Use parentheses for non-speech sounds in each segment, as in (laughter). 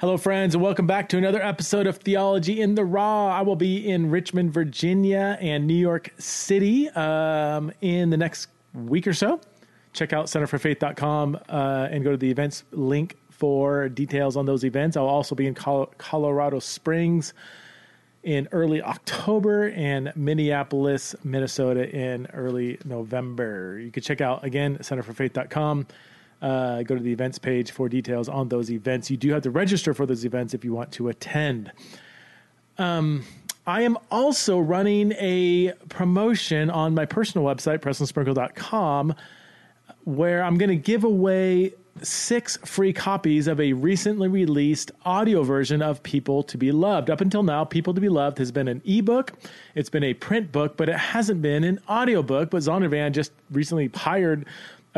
Hello, friends, and welcome back to another episode of Theology in the Raw. I will be in Richmond, Virginia, and New York City um, in the next week or so. Check out centerforfaith.com uh, and go to the events link for details on those events. I'll also be in Col- Colorado Springs in early October and Minneapolis, Minnesota in early November. You can check out again centerforfaith.com uh, go to the events page for details on those events. You do have to register for those events if you want to attend. Um, I am also running a promotion on my personal website, PrestonSprinkle.com, where I'm going to give away six free copies of a recently released audio version of People to Be Loved. Up until now, People to Be Loved has been an ebook, it's been a print book, but it hasn't been an audiobook. But Zondervan just recently hired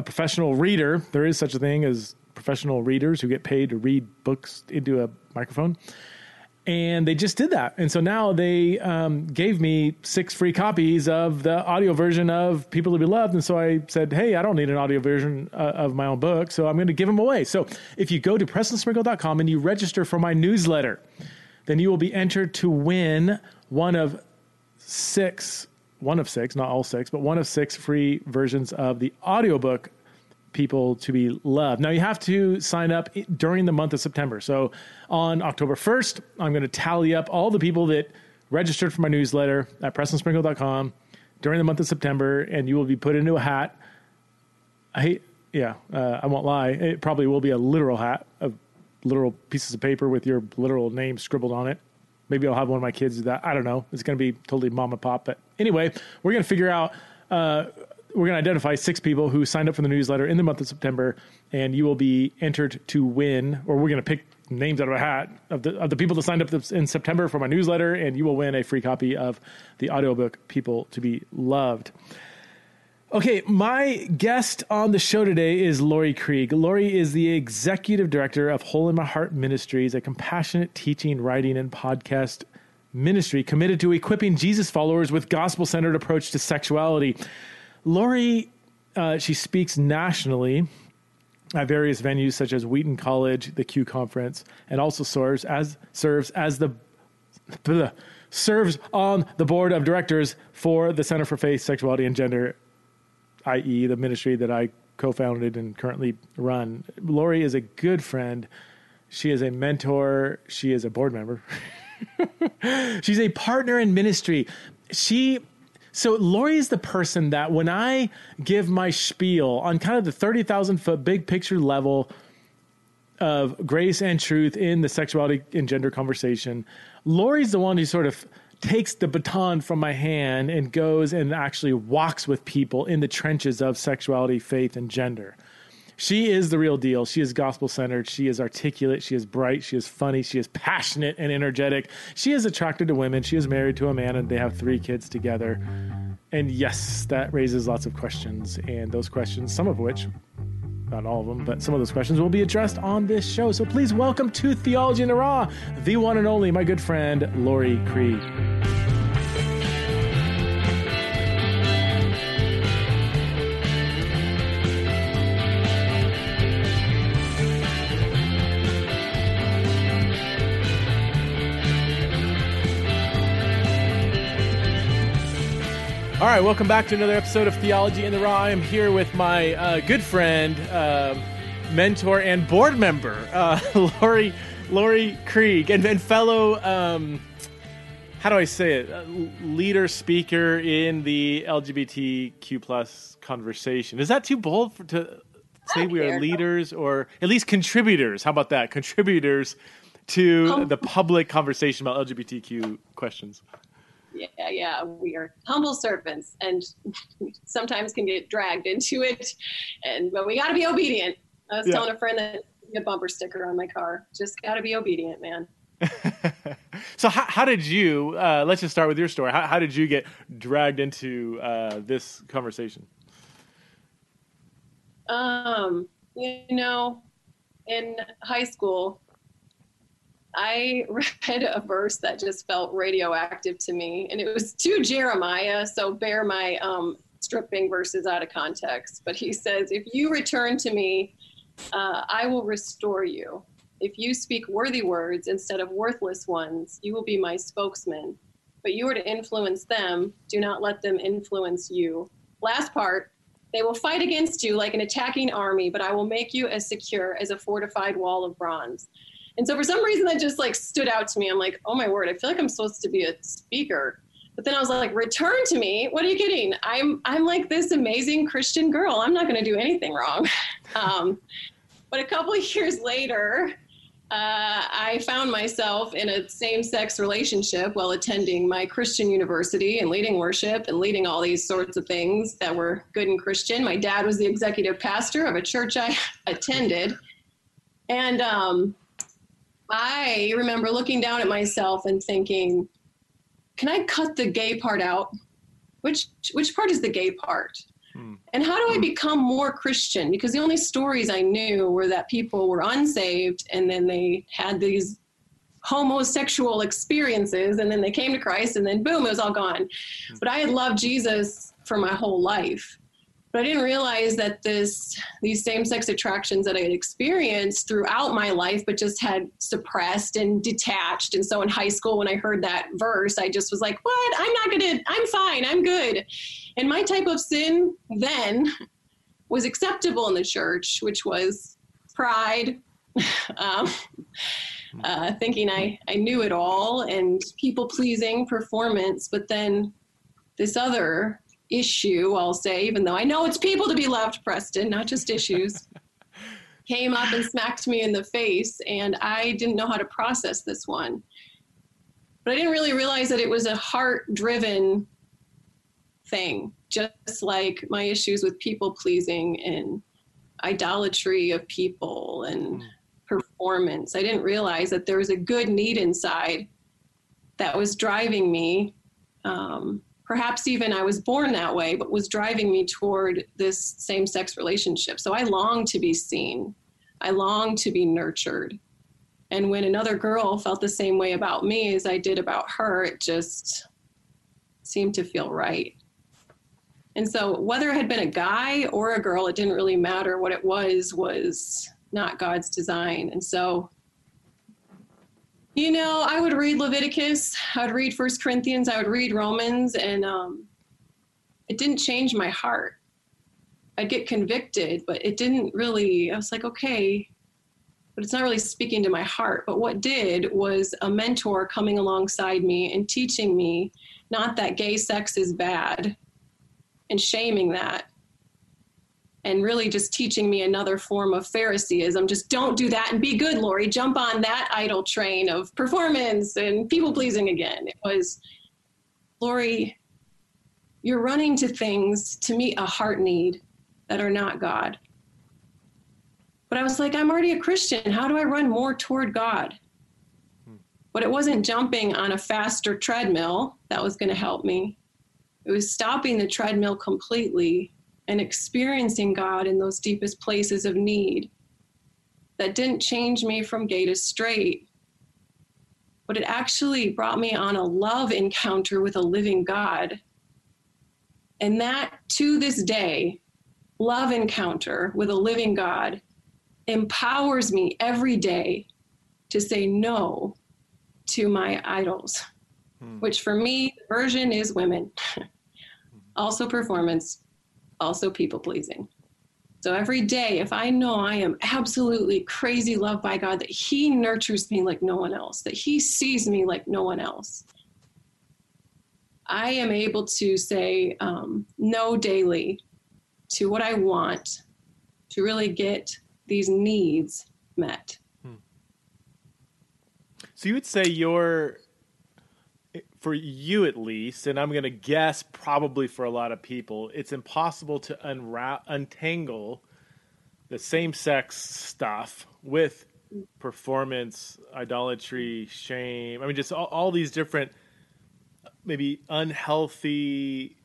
a professional reader. There is such a thing as professional readers who get paid to read books into a microphone. And they just did that. And so now they um, gave me six free copies of the audio version of People to Be Loved. And so I said, hey, I don't need an audio version uh, of my own book. So I'm going to give them away. So if you go to PrestonSprinkle.com and you register for my newsletter, then you will be entered to win one of six one of six, not all six, but one of six free versions of the audiobook people to be loved. Now you have to sign up during the month of September. So on October 1st, I'm going to tally up all the people that registered for my newsletter at prestonsprinkle.com during the month of September and you will be put into a hat. I hate yeah, uh, I won't lie. It probably will be a literal hat of literal pieces of paper with your literal name scribbled on it. Maybe I'll have one of my kids do that. I don't know. It's going to be totally mom and pop. But anyway, we're going to figure out. Uh, we're going to identify six people who signed up for the newsletter in the month of September, and you will be entered to win. Or we're going to pick names out of a hat of the of the people that signed up in September for my newsletter, and you will win a free copy of the audiobook "People to Be Loved." Okay, my guest on the show today is Laurie Krieg. Laurie is the executive director of Hole in My Heart Ministries, a compassionate teaching, writing, and podcast ministry committed to equipping Jesus followers with gospel centered approach to sexuality. Laurie, uh, she speaks nationally at various venues such as Wheaton College, the Q Conference, and also serves as serves as the bleh, serves on the board of directors for the Center for Faith, Sexuality, and Gender i.e., the ministry that I co founded and currently run. Laurie is a good friend. She is a mentor. She is a board member. (laughs) (laughs) She's a partner in ministry. She so Laurie is the person that when I give my spiel on kind of the 30,000 foot big picture level of grace and truth in the sexuality and gender conversation, Laurie's the one who sort of takes the baton from my hand and goes and actually walks with people in the trenches of sexuality, faith, and gender. She is the real deal. She is gospel centered. She is articulate. She is bright. She is funny. She is passionate and energetic. She is attracted to women. She is married to a man and they have three kids together. And yes, that raises lots of questions. And those questions, some of which not all of them, but some of those questions will be addressed on this show. So please welcome to Theology in the Raw, the one and only, my good friend, Laurie Krieg. All right, welcome back to another episode of Theology in the Raw. I am here with my uh, good friend, uh, mentor, and board member, uh, (laughs) Laurie Laurie Krieg, and, and fellow. Um, how do I say it? Uh, leader speaker in the LGBTQ plus conversation. Is that too bold for, to say we are leaders or at least contributors? How about that? Contributors to um, the public conversation about LGBTQ questions yeah, yeah, we are humble servants and (laughs) sometimes can get dragged into it. And but we got to be obedient. I was yeah. telling a friend that a bumper sticker on my car. Just got to be obedient, man. (laughs) so how, how did you? Uh, let's just start with your story. How, how did you get dragged into uh, this conversation? Um, you know, in high school, I (laughs) read a verse that just felt radioactive to me, and it was to Jeremiah. So bear my um, stripping verses out of context. But he says, If you return to me, uh, I will restore you. If you speak worthy words instead of worthless ones, you will be my spokesman. But you are to influence them. Do not let them influence you. Last part they will fight against you like an attacking army, but I will make you as secure as a fortified wall of bronze. And so for some reason that just like stood out to me. I'm like, oh my word, I feel like I'm supposed to be a speaker. But then I was like, return to me. What are you kidding? I'm I'm like this amazing Christian girl. I'm not going to do anything wrong. (laughs) Um, but a couple of years later, uh, I found myself in a same sex relationship while attending my Christian university and leading worship and leading all these sorts of things that were good and Christian. My dad was the executive pastor of a church I (laughs) attended. And um, I remember looking down at myself and thinking, can I cut the gay part out? Which, which part is the gay part? Hmm. And how do I become more Christian? Because the only stories I knew were that people were unsaved and then they had these homosexual experiences and then they came to Christ and then boom, it was all gone. Hmm. But I had loved Jesus for my whole life. But I didn't realize that this these same-sex attractions that I had experienced throughout my life, but just had suppressed and detached. And so in high school, when I heard that verse, I just was like, "What? I'm not gonna. I'm fine. I'm good." And my type of sin then was acceptable in the church, which was pride, (laughs) um, uh, thinking I, I knew it all, and people pleasing performance. But then this other issue, I'll say, even though I know it's people to be loved, Preston, not just issues, (laughs) came up and smacked me in the face, and I didn't know how to process this one. But I didn't really realize that it was a heart driven thing, just like my issues with people pleasing and idolatry of people and mm. performance. I didn't realize that there was a good need inside that was driving me. Um, perhaps even I was born that way, but was driving me toward this same sex relationship. So I longed to be seen, I longed to be nurtured. And when another girl felt the same way about me as I did about her, it just seemed to feel right. And so, whether it had been a guy or a girl, it didn't really matter. What it was was not God's design. And so, you know, I would read Leviticus, I would read First Corinthians, I would read Romans, and um, it didn't change my heart. I'd get convicted, but it didn't really. I was like, okay, but it's not really speaking to my heart. But what did was a mentor coming alongside me and teaching me not that gay sex is bad, and shaming that and really just teaching me another form of Phariseeism. Just don't do that and be good, Laurie. Jump on that idol train of performance and people pleasing again. It was, Laurie, you're running to things to meet a heart need that are not God. But I was like, I'm already a Christian. How do I run more toward God? But it wasn't jumping on a faster treadmill that was going to help me. It was stopping the treadmill completely and experiencing God in those deepest places of need. That didn't change me from gay to straight, but it actually brought me on a love encounter with a living God. And that to this day, love encounter with a living God empowers me every day to say no to my idols. Hmm. which for me, the version is women, (laughs) also performance, also people pleasing. So every day, if I know I am absolutely crazy loved by God, that He nurtures me like no one else, that He sees me like no one else, I am able to say um, no daily to what I want to really get these needs met. Hmm. So you would say your for you at least, and I'm going to guess probably for a lot of people, it's impossible to unra- untangle the same sex stuff with performance, idolatry, shame. I mean, just all, all these different, maybe unhealthy,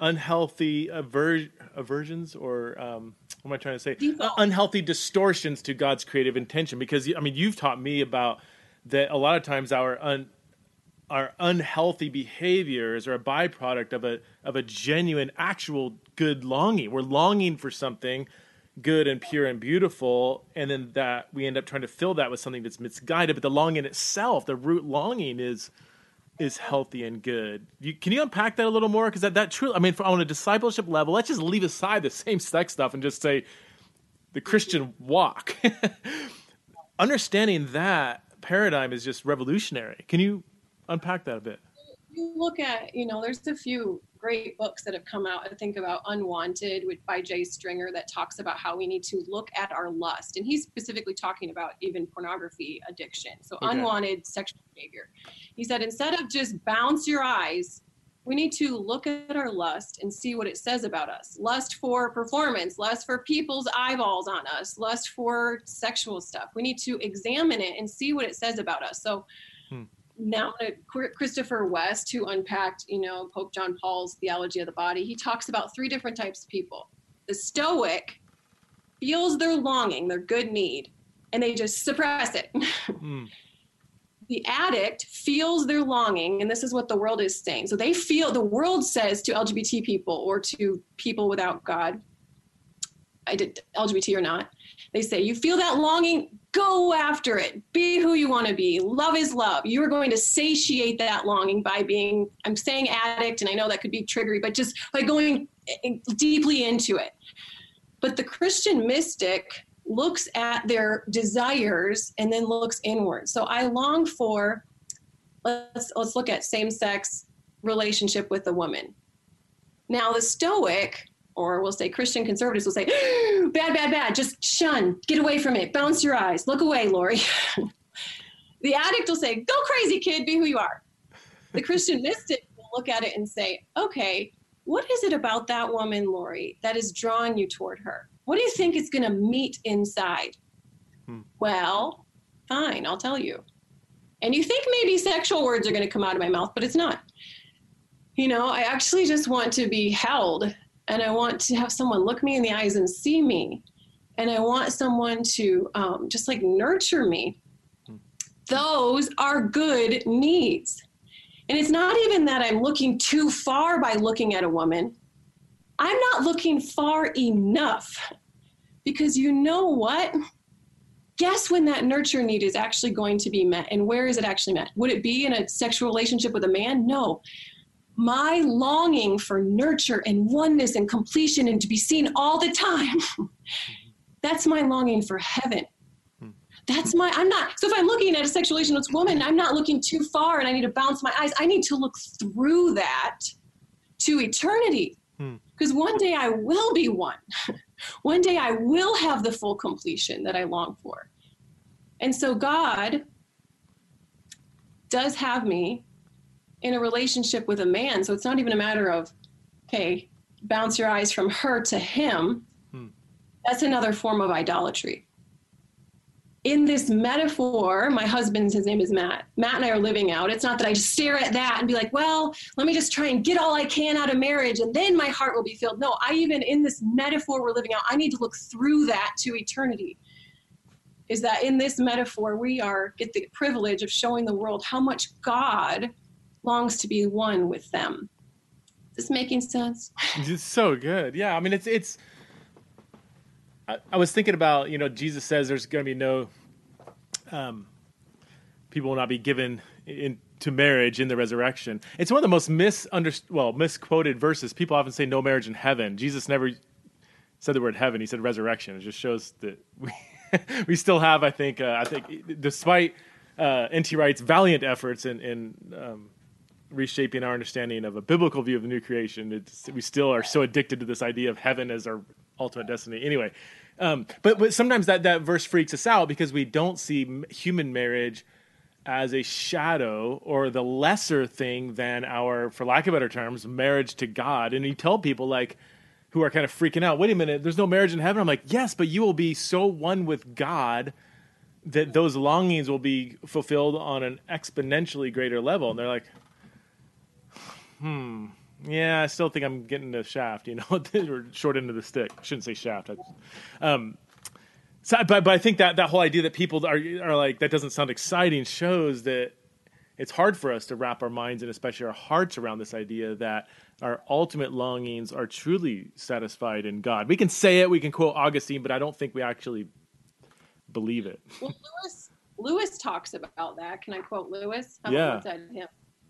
unhealthy aver- aversions or um, what am I trying to say? Uh, unhealthy distortions to God's creative intention. Because I mean, you've taught me about that. A lot of times, our un- our unhealthy behaviors are a byproduct of a of a genuine actual good longing we're longing for something good and pure and beautiful, and then that we end up trying to fill that with something that's misguided. But the longing itself, the root longing, is is healthy and good. You, can you unpack that a little more? Because that that true. I mean, for, on a discipleship level, let's just leave aside the same sex stuff and just say the Christian walk. (laughs) Understanding that paradigm is just revolutionary. Can you unpack that a bit? You look at, you know, there's a few great books that have come out. I think about Unwanted by Jay Stringer that talks about how we need to look at our lust. And he's specifically talking about even pornography addiction. So, okay. unwanted sexual behavior. He said, instead of just bounce your eyes, we need to look at our lust and see what it says about us. Lust for performance, lust for people's eyeballs on us, lust for sexual stuff. We need to examine it and see what it says about us. So, now Christopher West, who unpacked, you know, Pope John Paul's theology of the body, he talks about three different types of people. The Stoic feels their longing, their good need, and they just suppress it. (laughs) Mm. the addict feels their longing, and this is what the world is saying. So they feel the world says to LGBT people or to people without God, I did LGBT or not, they say you feel that longing, go after it. Be who you want to be. Love is love. You are going to satiate that longing by being, I'm saying addict, and I know that could be triggery, but just by going deeply into it. But the Christian mystic looks at their desires and then looks inward. So I long for, let's, let's look at same sex relationship with a woman. Now, the Stoic or we'll say Christian conservatives will say, (gasps) bad, bad, bad, just shun, get away from it, bounce your eyes, look away, Laurie. (laughs) the addict will say, go crazy, kid, be who you are. The Christian mystic will look at it and say, okay, what is it about that woman, Laurie, that is drawing you toward her? What do you think is going to meet inside? Hmm. Well, fine, I'll tell you. And you think maybe sexual words are going to come out of my mouth, but it's not. You know, I actually just want to be held and I want to have someone look me in the eyes and see me. And I want someone to um, just like nurture me. Those are good needs. And it's not even that I'm looking too far by looking at a woman. I'm not looking far enough because you know what? Guess when that nurture need is actually going to be met and where is it actually met? Would it be in a sexual relationship with a man? No my longing for nurture and oneness and completion and to be seen all the time. (laughs) That's my longing for heaven. That's my i'm not so if i'm looking at a sexual relationship woman i'm not looking too far and i need to bounce my eyes. I need to look through that to eternity. Because hmm. one day i will be one. (laughs) One day i will have the full completion that i long for. And so god does have me in a relationship with a man. So it's not even a matter of, okay, bounce your eyes from her to him. Hmm. That's another form of idolatry. In this metaphor, my husband's his name is Matt. Matt and I are living out. It's not that I just stare at that and be like, well, let me just try and get all I can out of marriage and then my heart will be filled. No, I even in this metaphor we're living out, I need to look through that to eternity is that in this metaphor we are get the privilege of showing the world how much God longs to be one with them. Is this making sense? (laughs) It's so good. Yeah. I mean, it's, it's, I, I was thinking about, you know, Jesus says there's going to be no, um, people will not be given into marriage in the resurrection. It's one of the most misunderstood, well, misquoted verses. People often say no marriage in heaven. Jesus never said the word heaven. He said resurrection. It just shows that (laughs) we, we still have, I think, uh, I think, despite uh, N.T. Wright's valiant efforts in, in um, reshaping our understanding of a biblical view of the new creation. It's, we still are so addicted to this idea of heaven as our ultimate destiny. Anyway, um, but but sometimes that that verse freaks us out because we don't see human marriage as a shadow or the lesser thing than our, for lack of better terms, marriage to God. And you tell people like who are kind of freaking out, wait a minute, there's no marriage in heaven. I'm like, yes, but you will be so one with God that those longings will be fulfilled on an exponentially greater level. And they're like, hmm, yeah, I still think I'm getting the shaft, you know, (laughs) or short end of the stick. I shouldn't say shaft. um, so, but, but I think that that whole idea that people are are like that doesn't sound exciting shows that it's hard for us to wrap our minds and especially our hearts around this idea that our ultimate longings are truly satisfied in God. We can say it, we can quote Augustine, but I don't think we actually believe it. Well, Lewis Lewis talks about that. Can I quote Lewis? How yeah. him?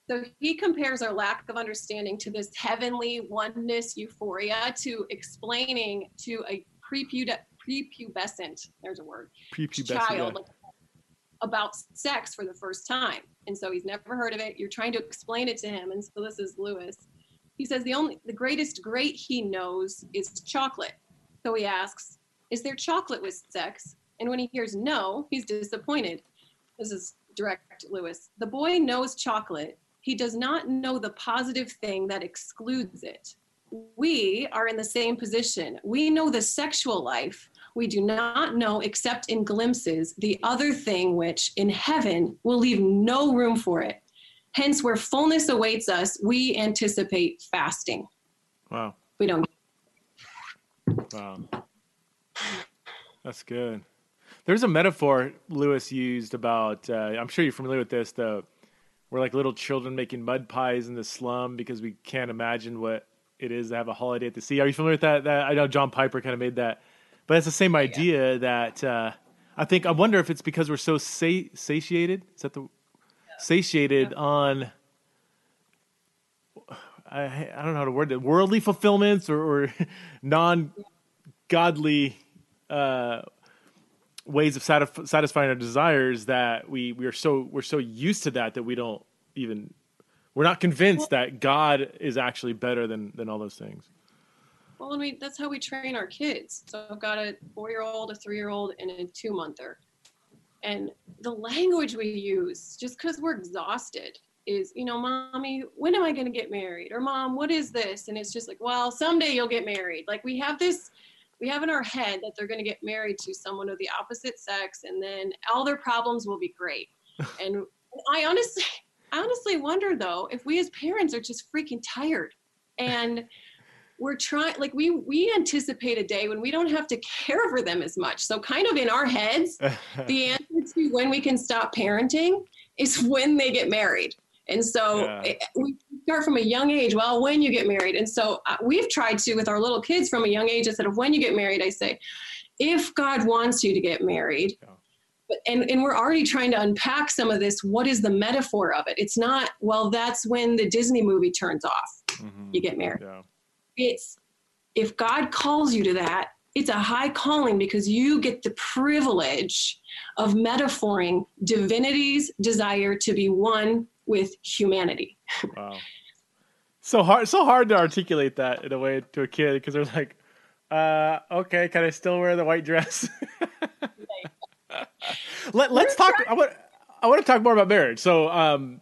So he compares our lack of understanding to this heavenly oneness euphoria to explaining to a prepubescent, there's a word, prepubescent child yeah. about sex for the first time. And so he's never heard of it. You're trying to explain it to him. And so this is Lewis. He says the only the greatest great he knows is chocolate. So he asks, Is there chocolate with sex? And when he hears no, he's disappointed. This is direct Lewis. The boy knows chocolate. He does not know the positive thing that excludes it. We are in the same position. We know the sexual life. We do not know, except in glimpses, the other thing which in heaven will leave no room for it. Hence, where fullness awaits us, we anticipate fasting. Wow. We don't. Wow. That's good. There's a metaphor Lewis used about. Uh, I'm sure you're familiar with this. The we're like little children making mud pies in the slum because we can't imagine what it is to have a holiday at the sea. Are you familiar with that? That I know John Piper kind of made that, but it's the same idea yeah. that uh, I think I wonder if it's because we're so sa- satiated. Is that the yeah. satiated yeah. on? I, I don't know how to word it. Worldly fulfillments or, or (laughs) non godly uh, ways of satisf- satisfying our desires that we we are so we're so used to that that we don't even we're not convinced well, that God is actually better than than all those things. Well, and we that's how we train our kids. So I've got a four year old, a three year old, and a two monther. And the language we use, just because we're exhausted, is, you know, mommy, when am I going to get married? Or mom, what is this? And it's just like, well, someday you'll get married. Like we have this we have in our head that they're going to get married to someone of the opposite sex and then all their problems will be great. (laughs) And i honestly I honestly wonder though if we as parents are just freaking tired and we're trying like we we anticipate a day when we don't have to care for them as much. So kind of in our heads (laughs) the answer to when we can stop parenting is when they get married. And so yeah. it, we start from a young age. Well, when you get married. And so uh, we've tried to with our little kids from a young age, instead of when you get married, I say, if God wants you to get married, yeah. And, and we're already trying to unpack some of this. What is the metaphor of it? It's not, well, that's when the Disney movie turns off. Mm-hmm. You get married. Yeah. It's if God calls you to that, it's a high calling because you get the privilege of metaphoring divinity's desire to be one with humanity. Wow. So hard, so hard to articulate that in a way to a kid because they're like, uh, okay, can I still wear the white dress? (laughs) Let, us talk. I want, I want to talk more about marriage. So, um,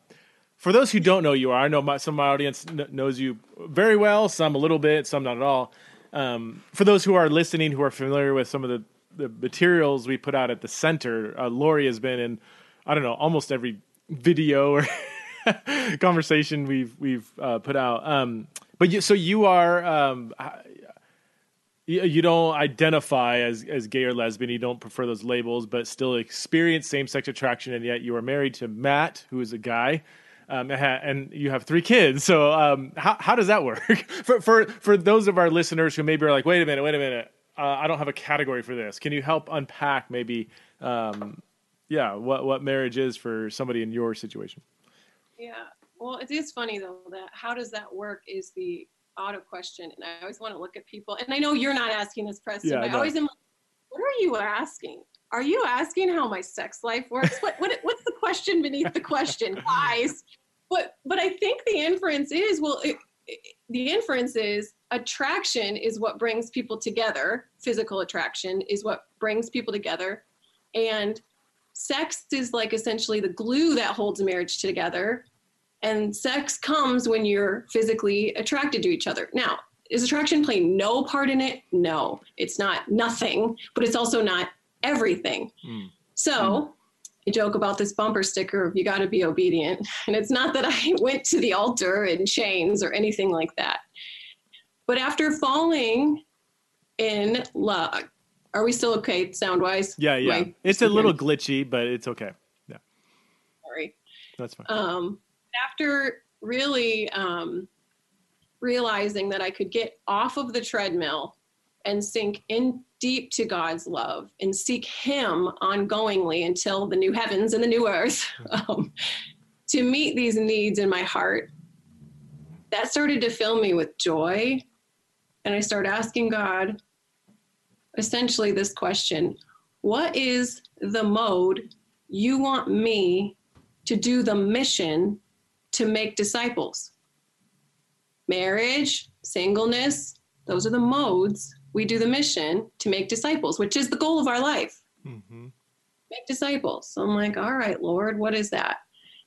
for those who don't know you are, I know my, some of my audience knows you very well, some a little bit, some not at all. Um, for those who are listening, who are familiar with some of the, the materials we put out at the center, uh, Laurie has been in, I don't know, almost every video or (laughs) (laughs) conversation we've we've uh, put out. Um, but you, so you are um, you, you, don't identify as as gay or lesbian. You don't prefer those labels, but still experience same sex attraction, and yet you are married to Matt, who is a guy. Um, and you have three kids. So um, how how does that work (laughs) for for for those of our listeners who maybe are like, wait a minute, wait a minute, uh, I don't have a category for this. Can you help unpack maybe, um, yeah, what what marriage is for somebody in your situation? Yeah. Well, it is funny though that how does that work is the auto question, and I always want to look at people. And I know you're not asking this, Preston. Yeah, but I, I always am. What are you asking? Are you asking how my sex life works? what, what what's the question beneath the question, (laughs) guys? But but I think the inference is well. It, it, the inference is attraction is what brings people together. Physical attraction is what brings people together, and sex is like essentially the glue that holds a marriage together. And sex comes when you're physically attracted to each other. Now, is attraction playing no part in it? No, it's not nothing, but it's also not everything. Mm. So mm. I joke about this bumper sticker of you got to be obedient. (laughs) And it's not that I (laughs) went to the altar in chains or anything like that. But after falling in love, are we still okay sound wise? Yeah, yeah. it's a little glitchy, but it's okay. Yeah. Sorry. That's fine. Um, after really um, realizing that I could get off of the treadmill and sink in deep to God's love and seek Him ongoingly until the new heavens and the new earth (laughs) um, to meet these needs in my heart, that started to fill me with joy. And I started asking God essentially this question What is the mode you want me to do the mission to make disciples? Marriage, singleness, those are the modes we do the mission to make disciples, which is the goal of our life. Mm-hmm. Make disciples. So I'm like, all right, Lord, what is that?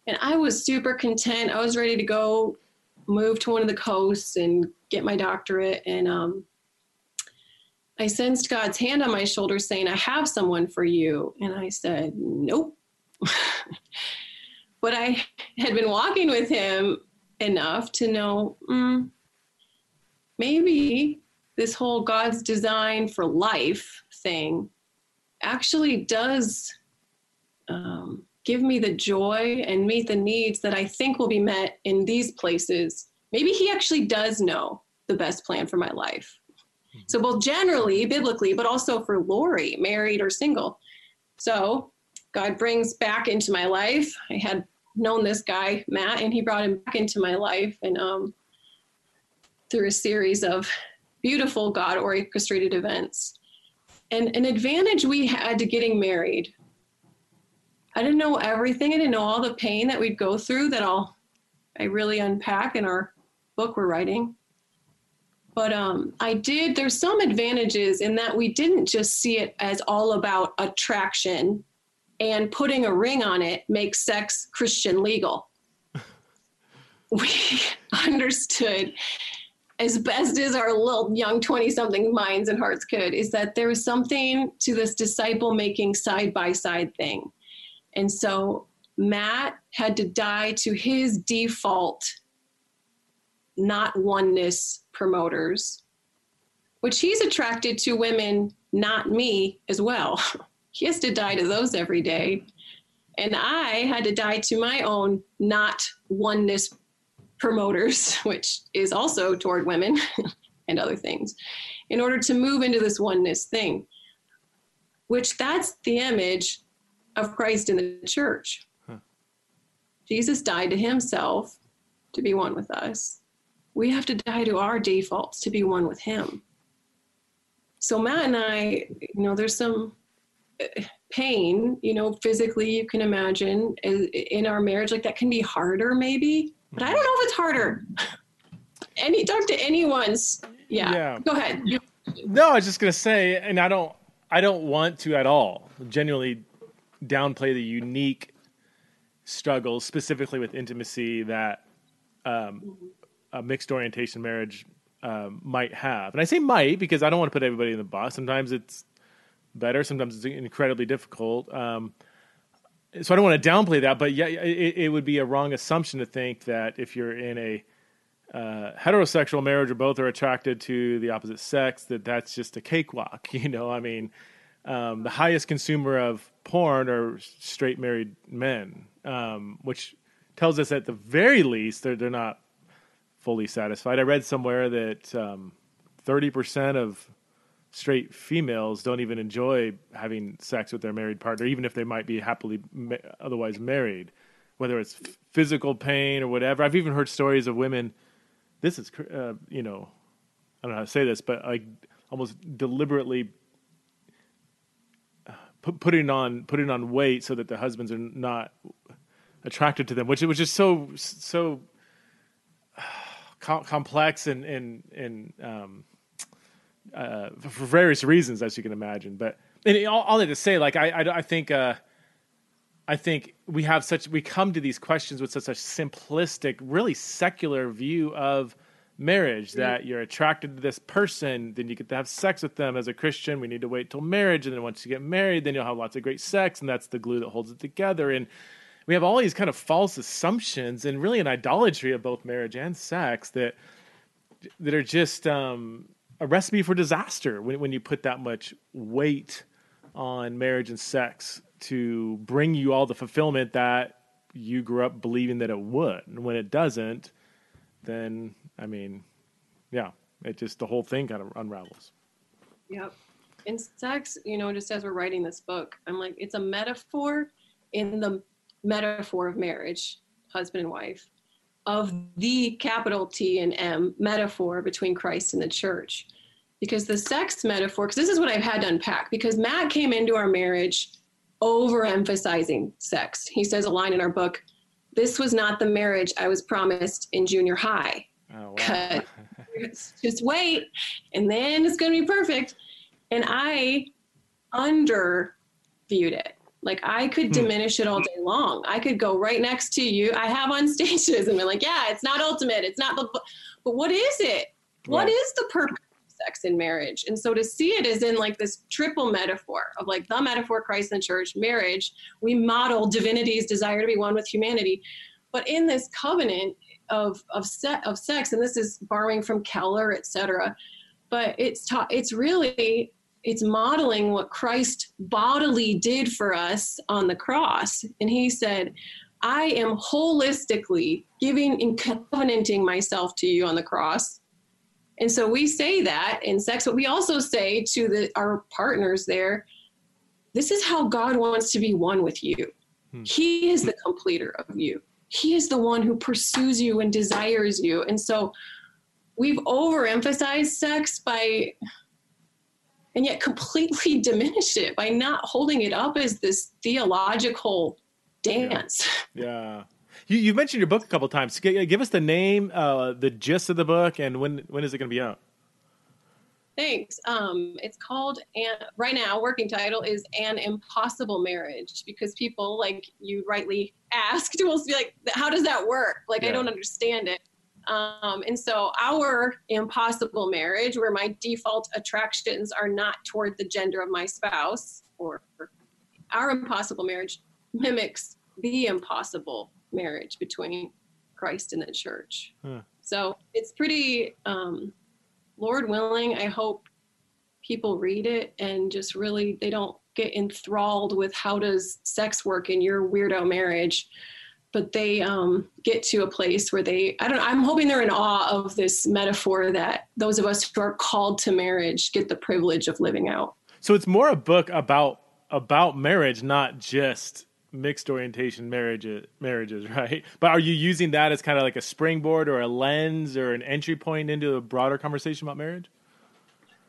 And I was super content. I was ready to go move to one of the coasts and get my doctorate. And um, I sensed God's hand on my shoulder saying, I have someone for you. And I said, Nope. (laughs) but I had been walking with him enough to know mm, maybe this whole God's design for life thing actually does um, give me the joy and meet the needs that I think will be met in these places. Maybe He actually does know the best plan for my life. So, both generally, biblically, but also for Laurie, married or single. So, God brings back into my life. I had known this guy, Matt, and he brought him back into my life. And um, through a series of beautiful God orchestrated events. And an advantage we had to getting married. I didn't know everything. I didn't know all the pain that we'd go through that I'll I really unpack in our book we're writing. But um, I did, there's some advantages in that we didn't just see it as all about attraction and putting a ring on it makes sex Christian legal. (laughs) we understood as best as our little young 20 something minds and hearts could is that there was something to this disciple making side by side thing and so matt had to die to his default not oneness promoters which he's attracted to women not me as well (laughs) he has to die to those every day and i had to die to my own not oneness promoters, (laughs) which is also toward women (laughs) and other things, in order to move into this oneness thing, which that's the image of Christ in the church. Huh. Jesus died to himself to be one with us. We have to die to our defaults to be one with him. So Matt and I, you know, there's some uh, pain, you know, physically you can imagine in our marriage, like that can be harder maybe but I don't know if it's harder. (laughs) Any talk to anyone's. Yeah. yeah. Go ahead. No, I was just gonna say, and I don't, I don't want to at all genuinely downplay the unique struggles, specifically with intimacy that um, a mixed orientation marriage um, might have. And I say might because I don't want to put everybody in the box. Sometimes it's better, sometimes it's incredibly difficult. Um, so I don't want to downplay that, but yeah, it, it, would be a wrong assumption to think that if you're in a uh, heterosexual marriage or both are attracted to the opposite sex, that that's just a cakewalk. (laughs) You know, I mean, um, the highest consumer of porn are straight married men, um, which tells us at the very least they're they're not fully satisfied. I read somewhere that um, thirty percent of straight females don't even enjoy having sex with their married partner, even if they might be happily ma- otherwise married, whether it's f- physical pain or whatever. I've even heard stories of women. This is, uh, you know, I don't know how to say this, but like almost deliberately uh, putting on putting on weight so that the husbands are not attracted to them, which was just so, so so complex and and and um, uh, for various reasons, as you can imagine. But and all, all that to say, like I, I, I think, uh, I think we have such we come to these questions with such a simplistic, really secular view of marriage mm-hmm. that you're attracted to this person, then you get to have sex with them. As a Christian, we need to wait till marriage, and then once you get married, then you'll have lots of great sex, and that's the glue that holds it together. And we have all these kind of false assumptions and really an idolatry of both marriage and sex that that are just um, a recipe for disaster when, when you put that much weight on marriage and sex to bring you all the fulfillment that you grew up believing that it would. And when it doesn't, then I mean, yeah, it just the whole thing kind of unravels. Yep. And sex, you know, just as we're writing this book, I'm like, it's a metaphor in the metaphor of marriage, husband and wife, of the capital T and M metaphor between Christ and the church. Because the sex metaphor, because this is what I've had to unpack, because Matt came into our marriage overemphasizing sex. He says a line in our book this was not the marriage I was promised in junior high. Oh, wow. (laughs) just wait, and then it's going to be perfect. And I underviewed it. Like I could hmm. diminish it all day long. I could go right next to you. I have (laughs) on stages and be like, yeah, it's not ultimate. It's not the, but what is it? What is the purpose of sex in marriage? And so to see it as in like this triple metaphor of like the metaphor Christ and church, marriage, we model divinity's desire to be one with humanity. But in this covenant of, of, set, of sex, and this is borrowing from Keller, et cetera, but it's ta- it's really it's modeling what Christ bodily did for us on the cross. And he said, I am holistically giving and covenanting myself to you on the cross. And so we say that in sex, but we also say to the, our partners there, this is how God wants to be one with you. Hmm. He is the completer of you. He is the one who pursues you and desires you. And so we've overemphasized sex by and yet completely (laughs) diminished it by not holding it up as this theological dance. Yeah. yeah. You, you mentioned your book a couple times. Give us the name, uh, the gist of the book, and when when is it going to be out? Thanks. Um, it's called, and right now, working title is An Impossible Marriage because people, like you rightly (laughs) asked, will be like, how does that work? Like, yeah. I don't understand it. Um, and so our impossible marriage, where my default attractions are not toward the gender of my spouse, or our impossible marriage mimics the impossible marriage between Christ and the church. Huh. So it's pretty, um, Lord willing, I hope people read it and just really, they don't get enthralled with how does sex work in your weirdo marriage but they um, get to a place where they i don't i'm hoping they're in awe of this metaphor that those of us who are called to marriage get the privilege of living out. So it's more a book about about marriage not just mixed orientation marriages marriages (laughs) right? But are you using that as kind of like a springboard or a lens or an entry point into a broader conversation about marriage?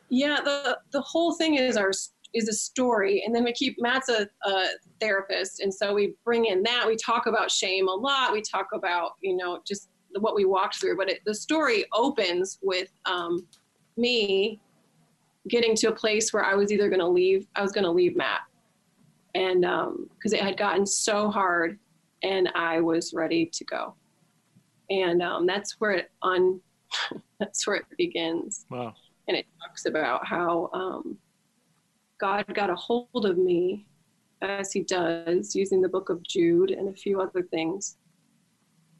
Yeah the the whole thing is our is a story. And then we keep matt's a, a, therapist. And so we bring in that. We talk about shame a lot. We talk about you know just what we walked through. But it, the story opens with um, me getting to a place where i was either going to leave i was going to leave matt. And because um, it had gotten so hard and i was ready to go. And um, that's where it on (laughs) that's where it begins. Wow. And it talks about how um, God got a hold of me, as He does, using the book of Jude and a few other things.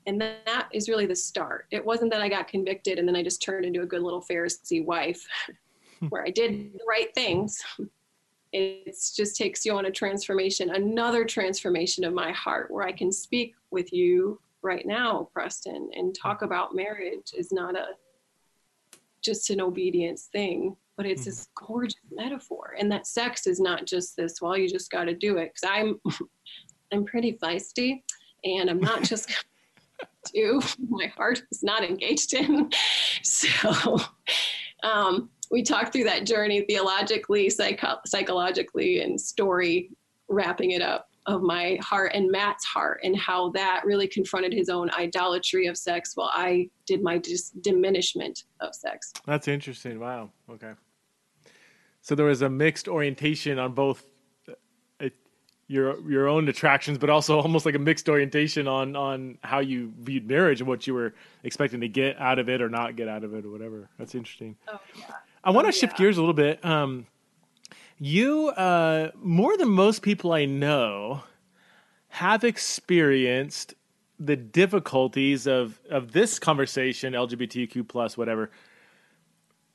And that is really the start. It wasn't that I got convicted and then I just turned into a good little Pharisee wife hmm. where I did the right things. It just takes you on a transformation, another transformation of my heart where I can speak with you right now, Preston, and talk hmm. about marriage is not a just an obedience thing but it's this mm-hmm. gorgeous metaphor and that sex is not just this well you just got to do it because i'm (laughs) i'm pretty feisty and i'm not just (laughs) do my heart is not engaged in (laughs) so um, we talked through that journey theologically psycho- psychologically and story wrapping it up of my heart and Matt's heart and how that really confronted his own idolatry of sex while I did my dis- diminishment of sex. That's interesting. Wow. Okay. So there was a mixed orientation on both uh, your your own attractions, but also (laughs) almost like a mixed orientation on on how you viewed marriage and what you were expecting to get out of it or not get out of it or whatever. That's interesting. Oh, yeah. I want to oh, shift yeah. gears a little bit. Um, you uh, more than most people I know have experienced the difficulties of of this conversation, LGBTQ plus whatever,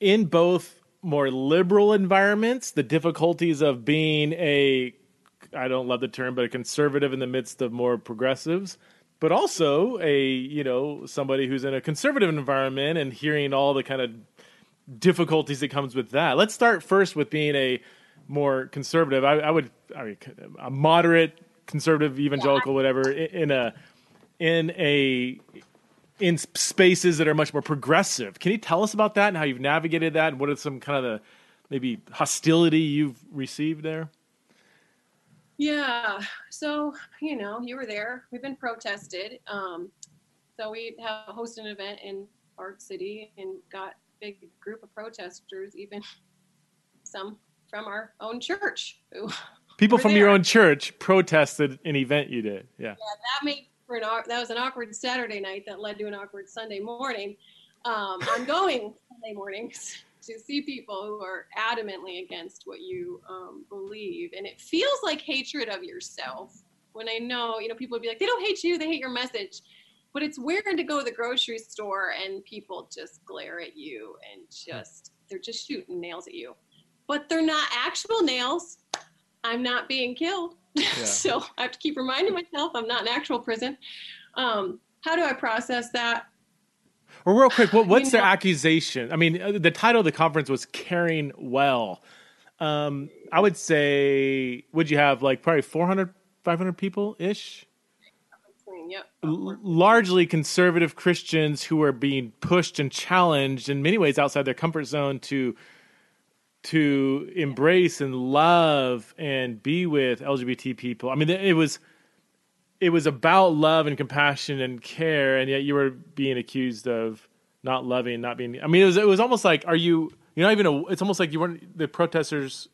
in both more liberal environments, the difficulties of being a I don't love the term, but a conservative in the midst of more progressives, but also a you know somebody who's in a conservative environment and hearing all the kind of difficulties that comes with that. Let's start first with being a more conservative. I, I would, I mean, a moderate conservative evangelical, yeah. whatever, in a in a in spaces that are much more progressive. Can you tell us about that and how you've navigated that, and what are some kind of the maybe hostility you've received there? Yeah. So, you know, you were there. We've been protested. Um, so we have hosted an event in Art City and got big group of protesters, even some from our own church. People from there. your own church protested an event you did. Yeah. Yeah, that made for an that was an awkward Saturday night that led to an awkward Sunday morning. Um, I'm going (laughs) Sunday mornings to see people who are adamantly against what you um, believe, and it feels like hatred of yourself. When I know, you know, people would be like, they don't hate you, they hate your message. But it's weird to go to the grocery store and people just glare at you and just, they're just shooting nails at you. But they're not actual nails. I'm not being killed. Yeah. (laughs) so I have to keep reminding myself I'm not in actual prison. Um, how do I process that? Well, real quick, what, (sighs) what's you know, their accusation? I mean, uh, the title of the conference was "Caring Well." Um, I would say, would you have like probably 400, 500 people ish? Yep. L- largely conservative Christians who are being pushed and challenged in many ways outside their comfort zone to to embrace and love and be with LGBT people. I mean, it was it was about love and compassion and care, and yet you were being accused of not loving, not being. I mean, it was it was almost like, are you? You're not even. A, it's almost like you weren't the protesters,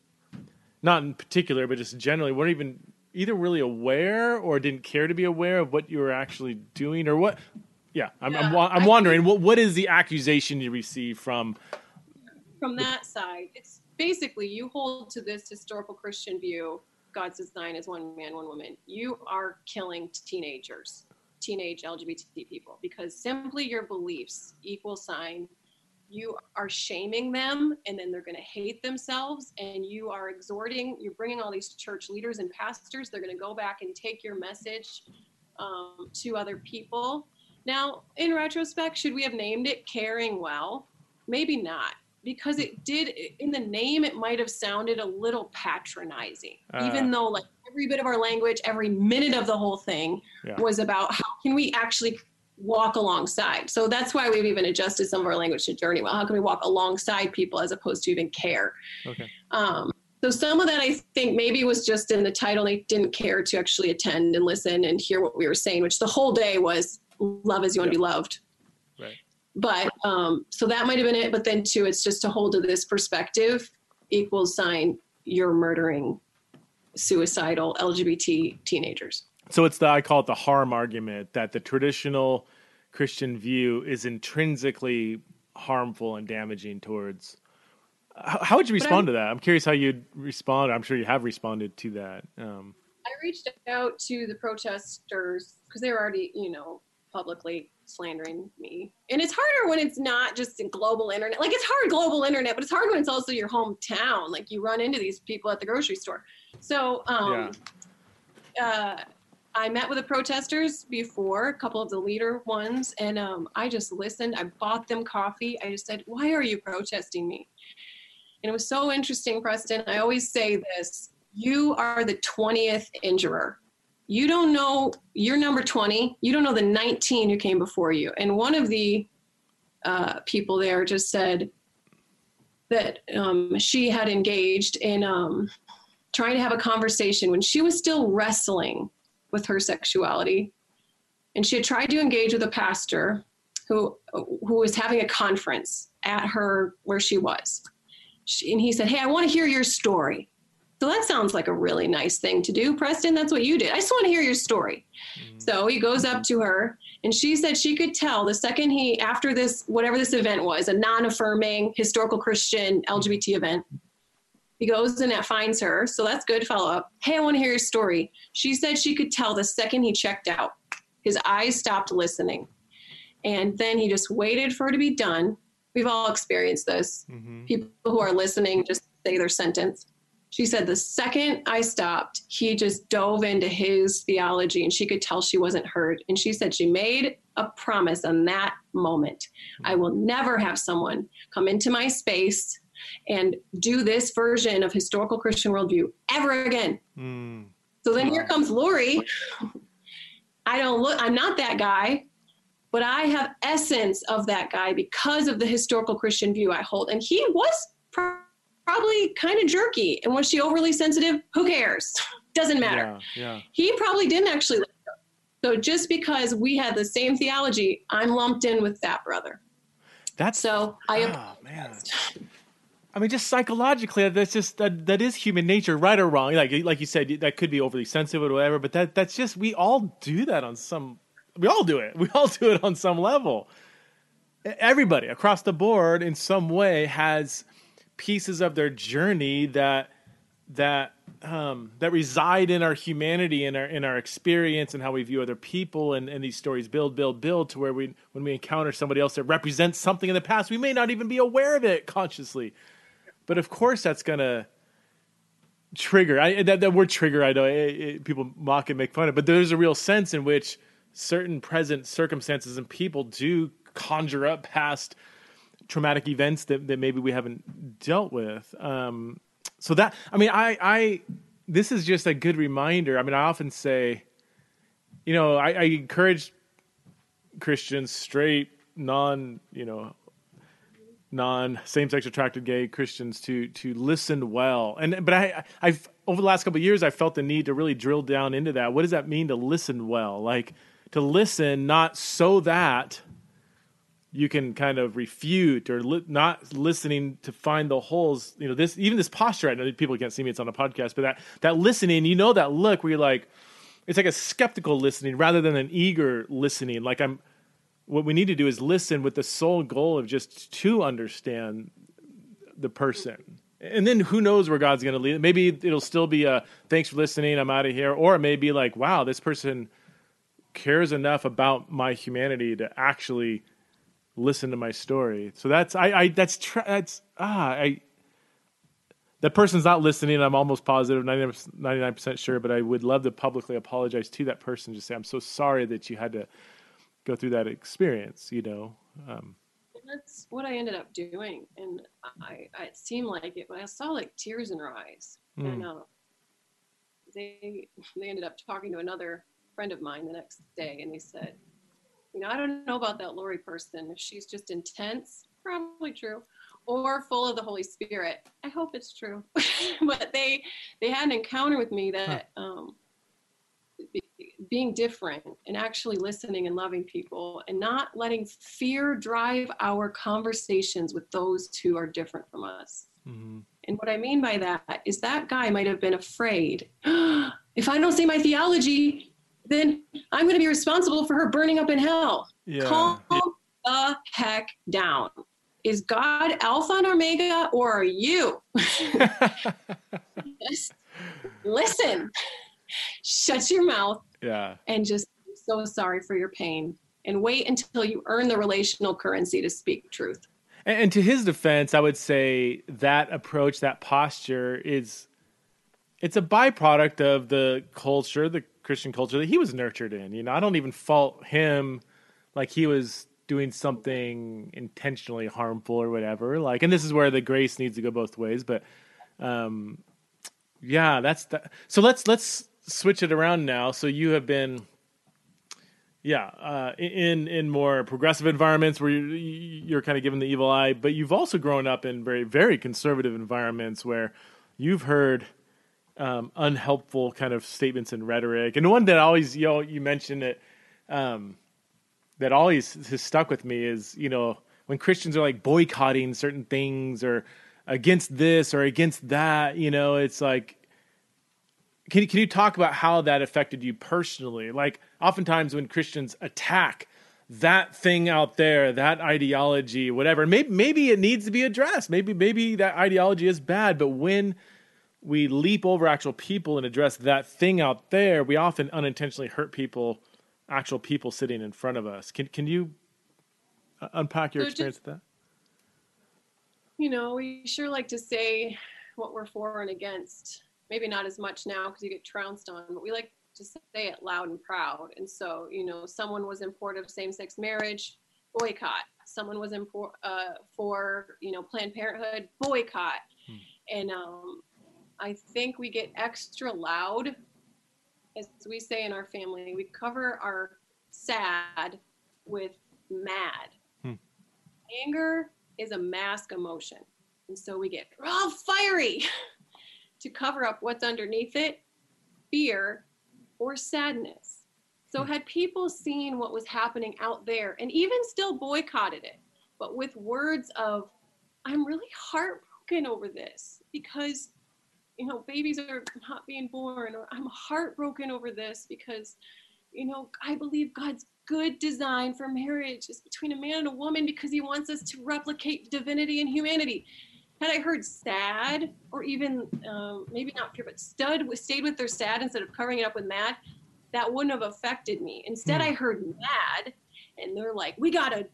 not in particular, but just generally, weren't even either really aware or didn't care to be aware of what you were actually doing or what. Yeah, I'm yeah, I'm, I'm wondering what what is the accusation you receive from from that side? It's basically you hold to this historical Christian view God's design is one man, one woman. You are killing teenagers, teenage LGBT people, because simply your beliefs equal sign. You are shaming them, and then they're going to hate themselves. And you are exhorting, you're bringing all these church leaders and pastors. They're going to go back and take your message um, to other people. Now, in retrospect, should we have named it Caring Well? Maybe not because it did in the name it might have sounded a little patronizing uh, even though like every bit of our language every minute of the whole thing yeah. was about how can we actually walk alongside. So that's why we've even adjusted some of our language to journey well. How can we walk alongside people as opposed to even care? Okay. Um, so some of that i think maybe was just in the title they didn't care to actually attend and listen and hear what we were saying which the whole day was love as you want to be loved but um, so that might have been it. But then too, it's just to hold to this perspective equals sign you're murdering suicidal LGBT teenagers. So it's the I call it the harm argument that the traditional Christian view is intrinsically harmful and damaging towards. How, would you respond to that? I'm curious how you'd respond. I'm sure you have responded to that. Um, I reached out to the protesters because they were already, you know, publicly slandering me. And it's harder when it's not just in global internet. Like it's hard global internet, but it's hard when it's also your hometown. Like you run into these people at the grocery store. So um, yeah. uh, I met with the protesters before, a couple of the leader ones, and um, I just listened. I bought them coffee. I just said, "Why are you protesting me?" And it was so interesting, Preston. I always say this: you are the twentieth injurer you don't know you're number 20 you don't know the 19 who came before you. And one of the uh, people there just said that um, she had engaged in um, trying to have a conversation when she was still wrestling with her sexuality. And she had tried to engage with a pastor who who was having a conference at her where she was. She, and he said hey i want to hear your story so that sounds like a really nice thing to do. Preston, that's what you did. I just want to hear your story. Mm-hmm. So he goes up to her and she said she could tell the second he, after this, whatever this event was, a non affirming historical Christian LGBT event, he goes and that finds her. So that's good follow up. Hey, I want to hear your story. She said she could tell the second he checked out. His eyes stopped listening. And then he just waited for her to be done. We've all experienced this. Mm-hmm. People who are listening just say their sentence She said the second I stopped, he just dove into his theology and she could tell she wasn't heard. And she said she made a promise on that moment. I will never have someone come into my space and do this version of historical Christian worldview ever again. Mm. So then here comes Laurie. I don't look, I'm not that guy, but I have essence of that guy because of the historical Christian view I hold. And he was probably kind of jerky. And was she overly sensitive? Who cares? (laughs) Doesn't matter. Yeah, yeah. He probably didn't actually. So just because we had the same theology, I'm lumped in with that brother. That's so I. Oh man. I mean, just psychologically, that's just that that is human nature, right or wrong. Like like you said, that could be overly sensitive or whatever. But that that's just we all do that on some. We all do it. (laughs) We all do it on some level. Everybody across the board, in some way, has pieces of their journey that that um, that reside in our humanity and our in our experience and how we view other people. And, and these stories build build build to where we when we encounter somebody else that represents something in the past we may not even be aware of it consciously. But of course that's gonna trigger. I, that, that word trigger I know it, it, people mock and make fun of but there's a real sense in which certain present circumstances and people do conjure up past traumatic events that, that maybe we haven't dealt with. Um, so that I mean, I I this is just a good reminder. I mean, I often say, you know, I, I encourage Christians, straight, non, you know, non same sex attracted gay Christians to to listen well. And but I I've over the last couple of years I felt the need to really drill down into that. What does that mean to listen well? Like to listen not so that you can kind of refute or li- not listening to find the holes. You know, this even this posture. I know people can't see me; it's on a podcast, but that that listening, you know, that look where you're like, it's like a skeptical listening rather than an eager listening. Like I'm, what we need to do is listen with the sole goal of just to understand the person. And then who knows where God's going to lead? Maybe it'll still be a thanks for listening. I'm out of here, or it may be like, wow, this person cares enough about my humanity to actually listen to my story. So that's I, I that's that's ah I that person's not listening. I'm almost positive, 99 percent sure, but I would love to publicly apologize to that person. Just say I'm so sorry that you had to go through that experience. You know. Um, that's what I ended up doing, and I, I it seemed like it. but I saw like tears in her eyes, mm. and uh, they they ended up talking to another friend of mine the next day, and they said, you know, I don't know about that Laurie person. If she's just intense, probably true, or full of the Holy Spirit. I hope it's true. (laughs) but they they had an encounter with me that um, being different and actually listening and loving people and not letting fear drive our conversations with those who are different from us. Mm-hmm. And what I mean by that is that guy might have been afraid. (gasps) if I don't say my theology, then I'm going to be responsible for her burning up in hell. Yeah. Calm yeah. the heck down. Is God Alpha and Omega or are you? (laughs) just listen. Shut your mouth. Yeah. And just so sorry for your pain and wait until you earn the relational currency to speak truth. And, and to his defense, I would say that approach, that posture is it's a byproduct of the culture, the Christian culture that he was nurtured in. You know, I don't even fault him like he was doing something intentionally harmful or whatever. Like, and this is where the grace needs to go both ways. But, um, yeah, that's that. So let's let's switch it around now. So you have been, yeah, uh, in in more progressive environments where you're, you're kind of given the evil eye, but you've also grown up in very very conservative environments where you've heard um, unhelpful kind of statements and rhetoric. And one that always, you know, you mentioned it, um, that always has stuck with me is, you know, when Christians are like boycotting certain things or against this or against that, you know, it's like, can, can you talk about how that affected you personally? Like, oftentimes when Christians attack that thing out there, that ideology, whatever, maybe, maybe it needs to be addressed. Maybe, maybe that ideology is bad, but when we leap over actual people and address that thing out there, we often unintentionally hurt people, actual people sitting in front of us. Can can you uh, unpack your so experience just, with that? You know, we sure like to say what we're for and against. Maybe not as much now because you get trounced on, but we like to say it loud and proud. And so, you know, someone was in support of same-sex marriage, boycott. Someone was in for, uh, for you know, Planned Parenthood, boycott. Hmm. And um, I think we get extra loud, as we say in our family. We cover our sad with mad. Hmm. Anger is a mask emotion. And so we get all fiery (laughs) to cover up what's underneath it fear or sadness. So, hmm. had people seen what was happening out there and even still boycotted it, but with words of, I'm really heartbroken over this because, you know, babies are not being born, or I'm heartbroken over this because, you know, I believe God's good design for marriage is between a man and a woman because he wants us to replicate divinity and humanity. Had I heard sad or even um, maybe not pure, but stud stayed with their sad instead of covering it up with mad, that wouldn't have affected me. Instead, mm. I heard mad, and they're like, "We gotta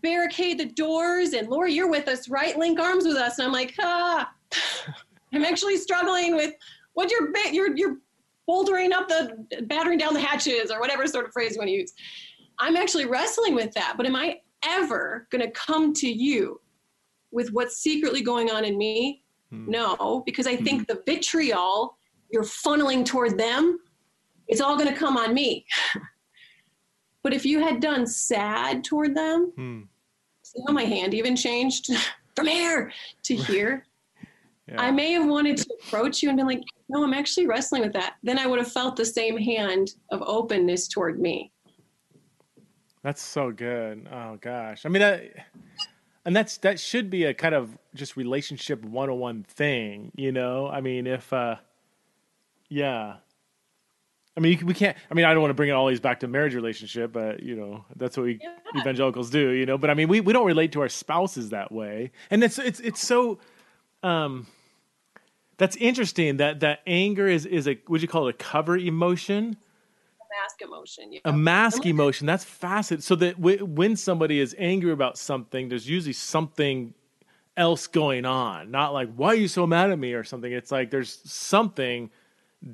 barricade the doors." And Laurie, you're with us, right? Link arms with us. And I'm like, ah, (laughs) I'm actually struggling with what your you're you're bouldering up the battering down the hatches or whatever sort of phrase you want to use. I'm actually wrestling with that. But am I ever going to come to you with what's secretly going on in me? Hmm. No, because I think hmm. the vitriol you're funneling toward them, it's all going to come on me. (laughs) but if you had done sad toward them, hmm. see how my hand even changed (laughs) from here to here. Yeah. I may have wanted to approach you and been like, no, I'm actually wrestling with that. Then I would have felt the same hand of openness toward me. That's so good. Oh gosh. I mean that and that's that should be a kind of just relationship 101 thing, you know? I mean, if uh yeah. I mean, we can't. I mean, I don't want to bring it always back to marriage relationship, but you know, that's what we yeah. evangelicals do. You know, but I mean, we, we don't relate to our spouses that way, and it's it's it's so. Um, that's interesting. That that anger is is a would you call it a cover emotion? A mask emotion. Yeah. A mask emotion. That's facet. So that w- when somebody is angry about something, there's usually something else going on. Not like why are you so mad at me or something. It's like there's something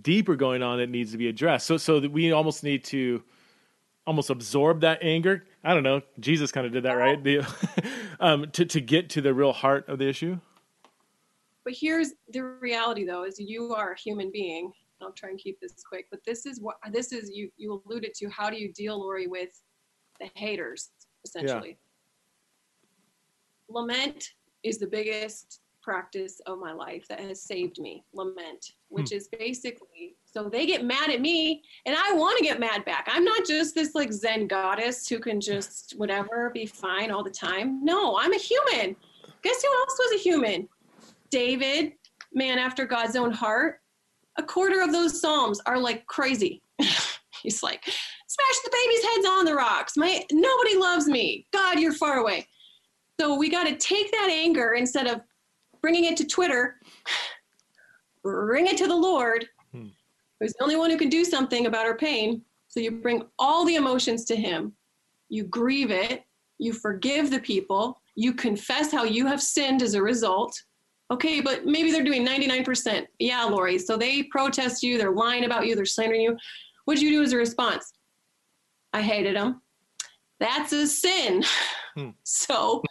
deeper going on that needs to be addressed. So so that we almost need to almost absorb that anger. I don't know. Jesus kind of did that, right? The, (laughs) um, to to get to the real heart of the issue. But here's the reality, though: is you are a human being, I'll try and keep this quick, but this is what this is you you alluded to. How do you deal, Laurie, with the haters essentially? Yeah. Lament is the biggest practice of my life that has saved me. Lament, which hmm. is basically so they get mad at me and I want to get mad back. I'm not just this like Zen goddess who can just whatever be fine all the time. No, I'm a human. Guess who else was a human? David, man after God's own heart a quarter of those psalms are like crazy. (laughs) He's like, smash the baby's heads on the rocks. My nobody loves me. God, you're far away. So we got to take that anger instead of bringing it to Twitter, (sighs) bring it to the Lord, hmm. who's the only one who can do something about our pain. So you bring all the emotions to Him. You grieve it. You forgive the people. You confess how you have sinned as a result okay, but maybe they're doing 99%. Yeah, Laurie. So they protest you, they're lying about you, they're slandering you. What you do as a response? I hated them. That's a sin. Hmm. (laughs) So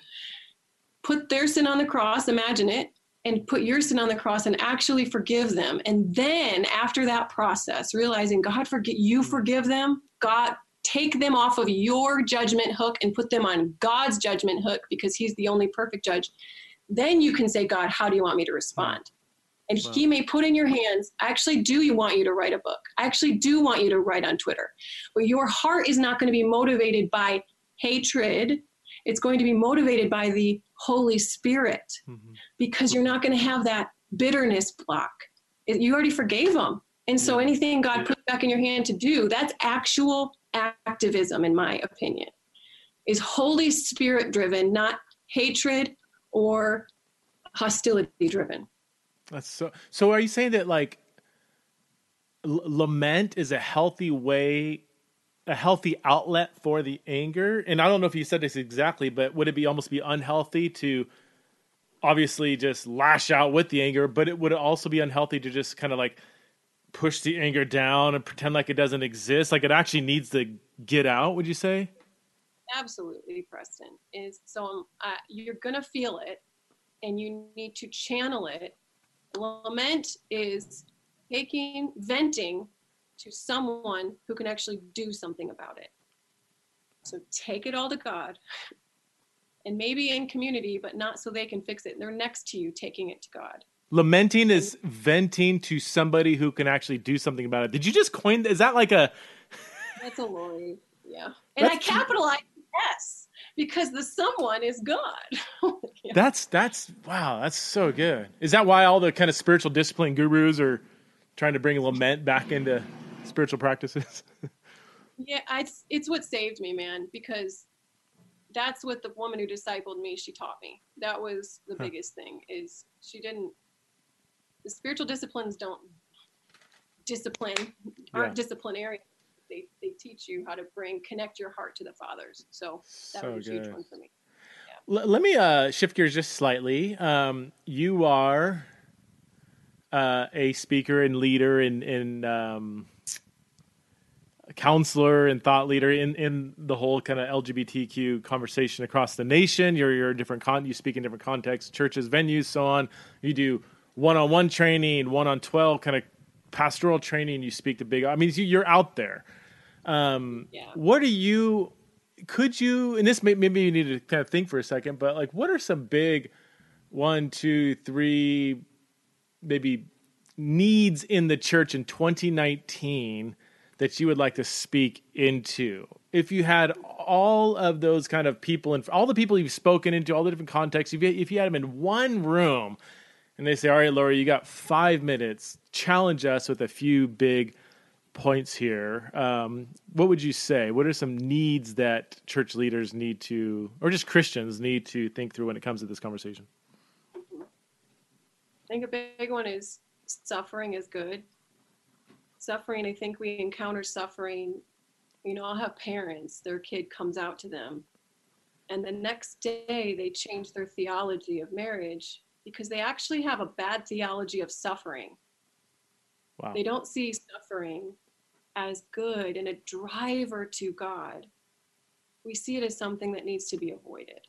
put their sin on the cross, imagine it, and put your sin on the cross and actually forgive them. And then after that process, realizing God forget you hmm. forgive them, God take them off of your judgment hook and put them on God's judgment hook because he's the only perfect judge then you can say, God, how do you want me to respond? And wow. he may put in your hands, I actually do you want you to write a book. I actually do want you to write on Twitter. But your heart is not going to be motivated by hatred. It's going to be motivated by the Holy Spirit mm-hmm. because you're not going to have that bitterness block. You already forgave them. And so anything God put back in your hand to do, that's actual activism, in my opinion, is Holy Spirit driven, not hatred or hostility driven. That's so. So, are you saying that like l- lament is a healthy way, a healthy outlet for the anger? And I don't know if you said this exactly, but would it be almost be unhealthy to obviously just lash out with the anger, but it would also be unhealthy to just kind of like push the anger down and pretend like it doesn't exist. Like it actually needs to get out. Would you say? Absolutely, Preston. Is so um, uh, you're gonna feel it, and you need to channel it. Lament is taking venting to someone who can actually do something about it. So take it all to God and maybe in community, but not so they can fix it. They're next to you taking it to God. Lamenting is venting to somebody who can actually do something about it. Did you just coin? Is that like a? That's a Laurie. Yeah, and that's, I capitalize S because the someone is God. (laughs) yeah. That's that's wow. That's so good. Is that why all the kind of spiritual discipline gurus are trying to bring lament back into spiritual practices? (laughs) yeah, it's it's what saved me, man. Because that's what the woman who discipled me she taught me that was the huh. biggest thing is she didn't the spiritual disciplines don't discipline aren't yeah. disciplinary they, they teach you how to bring connect your heart to the fathers so that so was a huge one for me yeah. L- let me uh, shift gears just slightly um, you are uh, a speaker and leader in in um, counselor and thought leader in, in the whole kind of LGBTQ conversation across the nation. You're you're different con you speak in different contexts, churches, venues, so on. You do one on one training, one on twelve kind of pastoral training. You speak to big. I mean, you're out there. Um, yeah. What are you? Could you? And this may, maybe you need to kind of think for a second, but like, what are some big one, two, three, maybe needs in the church in 2019 that you would like to speak into? If you had all of those kind of people and all the people you've spoken into, all the different contexts, if you, if you had them in one room and they say, All right, Laurie, you got five minutes, challenge us with a few big points here. Um, what would you say? What are some needs that church leaders need to, or just Christians need to think through when it comes to this conversation? I think a big one is suffering is good suffering, I think we encounter suffering. You know, I'll have parents, their kid comes out to them, and the next day they change their theology of marriage because they actually have a bad theology of suffering. Wow. They don't see suffering as good and a driver to God. We see it as something that needs to be avoided.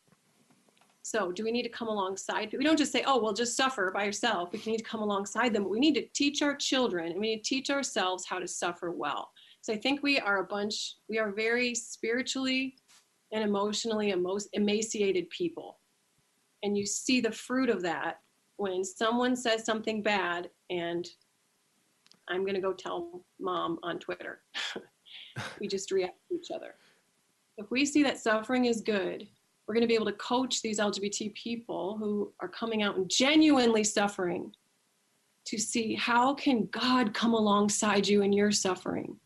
So, do we need to come alongside? We don't just say, oh, well, just suffer by yourself. We need to come alongside them, but we need to teach our children and we need to teach ourselves how to suffer well. So, I think we are a bunch, we are very spiritually and emotionally emaciated people. And you see the fruit of that when someone says something bad and I'm going to go tell mom on Twitter. we (laughs) just react to each other. If we see that suffering is good we're going to be able to coach these LGBT people who are coming out and genuinely suffering to see how can God come alongside you in your suffering,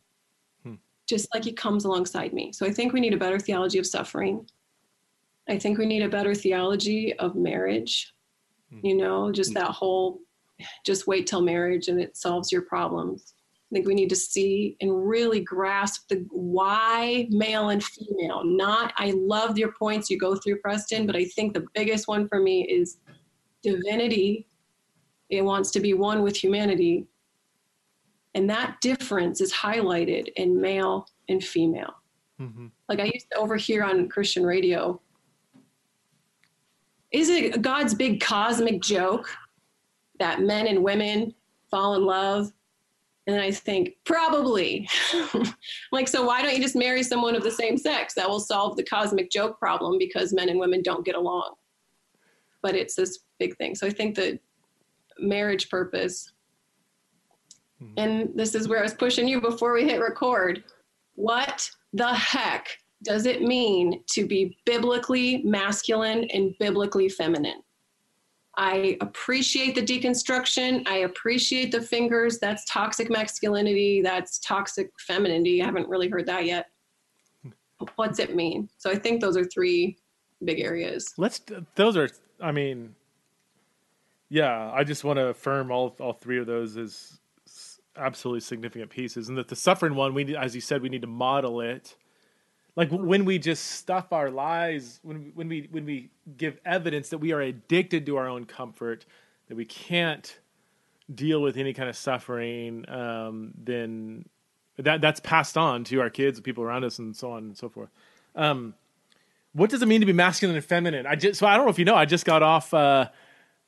hmm. just like He comes alongside me. So I think we need a better theology of suffering. I think we need a better theology of marriage. Hmm. You know, just hmm. that whole, just wait till marriage and it solves your problems. I think we need to see and really grasp the why male and female. Not, I love your points you go through, Preston, but I think the biggest one for me is divinity. It wants to be one with humanity. And that difference is highlighted in male and female. Mm-hmm. Like I used to overhear on Christian radio. Is it God's big cosmic joke that men and women fall in love and I think, probably. (laughs) like, so why don't you just marry someone of the same sex? That will solve the cosmic joke problem because men and women don't get along. But it's this big thing. So I think that marriage purpose, mm-hmm. and this is where I was pushing you before we hit record. What the heck does it mean to be biblically masculine and biblically feminine? I appreciate the deconstruction. I appreciate the fingers. That's toxic masculinity. That's toxic femininity. I haven't really heard that yet. What's it mean? So I think those are three big areas. Let's. Those are. I mean, yeah. I just want to affirm all all three of those as absolutely significant pieces, and that the suffering one, we as you said, we need to model it like when we just stuff our lives when when we when we give evidence that we are addicted to our own comfort that we can't deal with any kind of suffering um, then that that's passed on to our kids people around us and so on and so forth. Um, what does it mean to be masculine and feminine? I just so i don't know if you know i just got off uh,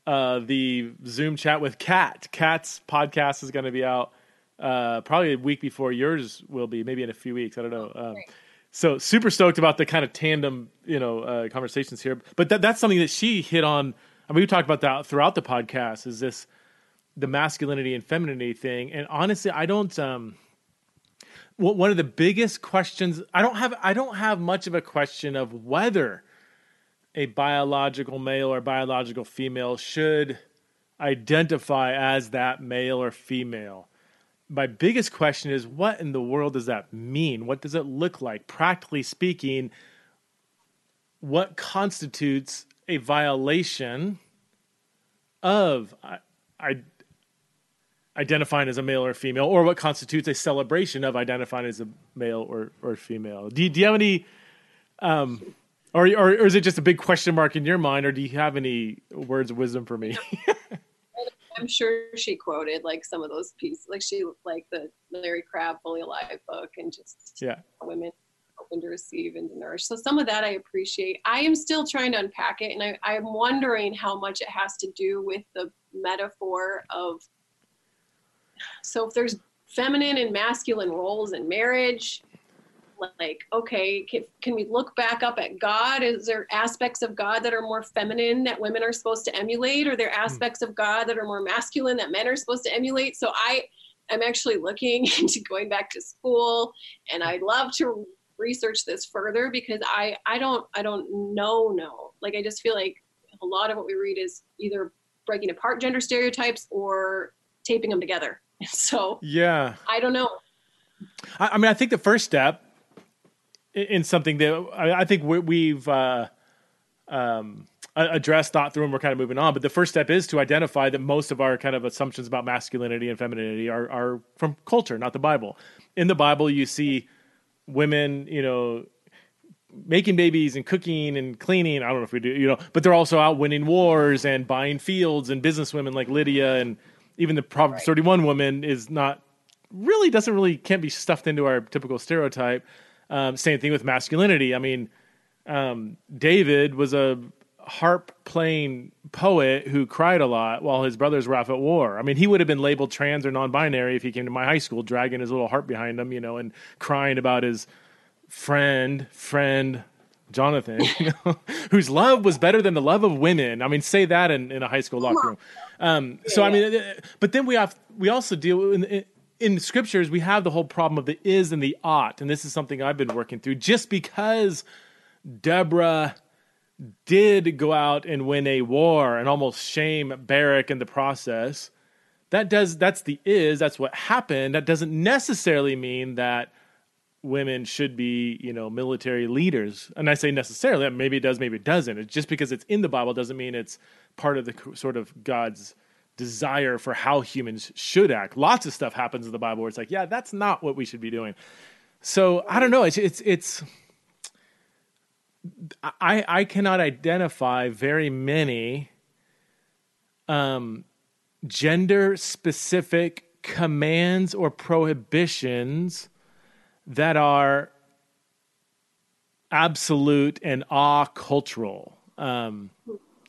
uh, the zoom chat with kat. Kat's podcast is going to be out uh, probably a week before yours will be maybe in a few weeks i don't know. Um, so super stoked about the kind of tandem you know uh, conversations here. But that, that's something that she hit on i mean we talked about that throughout the podcast is this the masculinity and femininity thing. And honestly i don't um one of the biggest questions i don't have i don't have much of a question of whether a biological male or biological female should identify as that male or female my biggest question is what in the world does that mean? What does it look like? Practically speaking, what constitutes a violation of I, I, identifying as a male or female, or what constitutes a celebration of identifying as a male or, or female? Do you, do you have any, um, or, or, or is it just a big question mark in your mind, or do you have any words of wisdom for me? (laughs) I'm sure she quoted like some of those pieces, like she like the Larry Crabb Fully Alive book, and just yeah, women open to receive and to nourish. So some of that I appreciate. I am still trying to unpack it, and I, I'm wondering how much it has to do with the metaphor of. So if there's feminine and masculine roles in marriage, like okay can, can we look back up at god? Is there aspects of god that are more feminine that women are supposed to emulate? Or there hmm. aspects of god that are more masculine that men are supposed to emulate? So i i'm actually looking (laughs) into going back to school and i'd love to research this further because i i don't i don't know no. Like i just feel like a lot of what we read is either breaking apart gender stereotypes or taping them together. (laughs) So yeah. I don't know. I mean i think the first step in something that I, think we've uh, um, addressed, thought through, and we're kind of moving on. But the first step is to identify that most of our kind of assumptions about masculinity and femininity are, are from culture, not the Bible. In the Bible, you see women, you know, making babies and cooking and cleaning. I don't know if we do, you know, but they're also out winning wars and buying fields and businesswomen like Lydia and even the Proverbs right. 31 woman is not really doesn't really can't be stuffed into our typical stereotype. Um, same thing with masculinity. I mean, um, David was a harp playing poet who cried a lot while his brothers were off at war. I mean, he would have been labeled trans or non binary if he came to my high school dragging his little harp behind him, you know, and crying about his friend, friend, Jonathan, (laughs) you know, whose love was better than the love of women. I mean, say that in, in a high school locker room. Um, so I mean, uh, but then we have we also deal in, in the scriptures we have the whole problem of the is and the ought and this is something i've been working through. Just because deborah did go out and win a war and almost shame barak in the process that does that's the is that's what happened. That doesn't necessarily mean that women should be you know military leaders. And i say necessarily maybe it does maybe it doesn't. It's just because it's in the bible doesn't mean it's part of the sort of god's desire for how humans should act. Lots of stuff happens in the Bible where it's like, yeah, that's not what we should be doing. So I don't know. It's it's it's. I I cannot identify very many um, gender specific commands or prohibitions that are absolute and awe cultural. Um,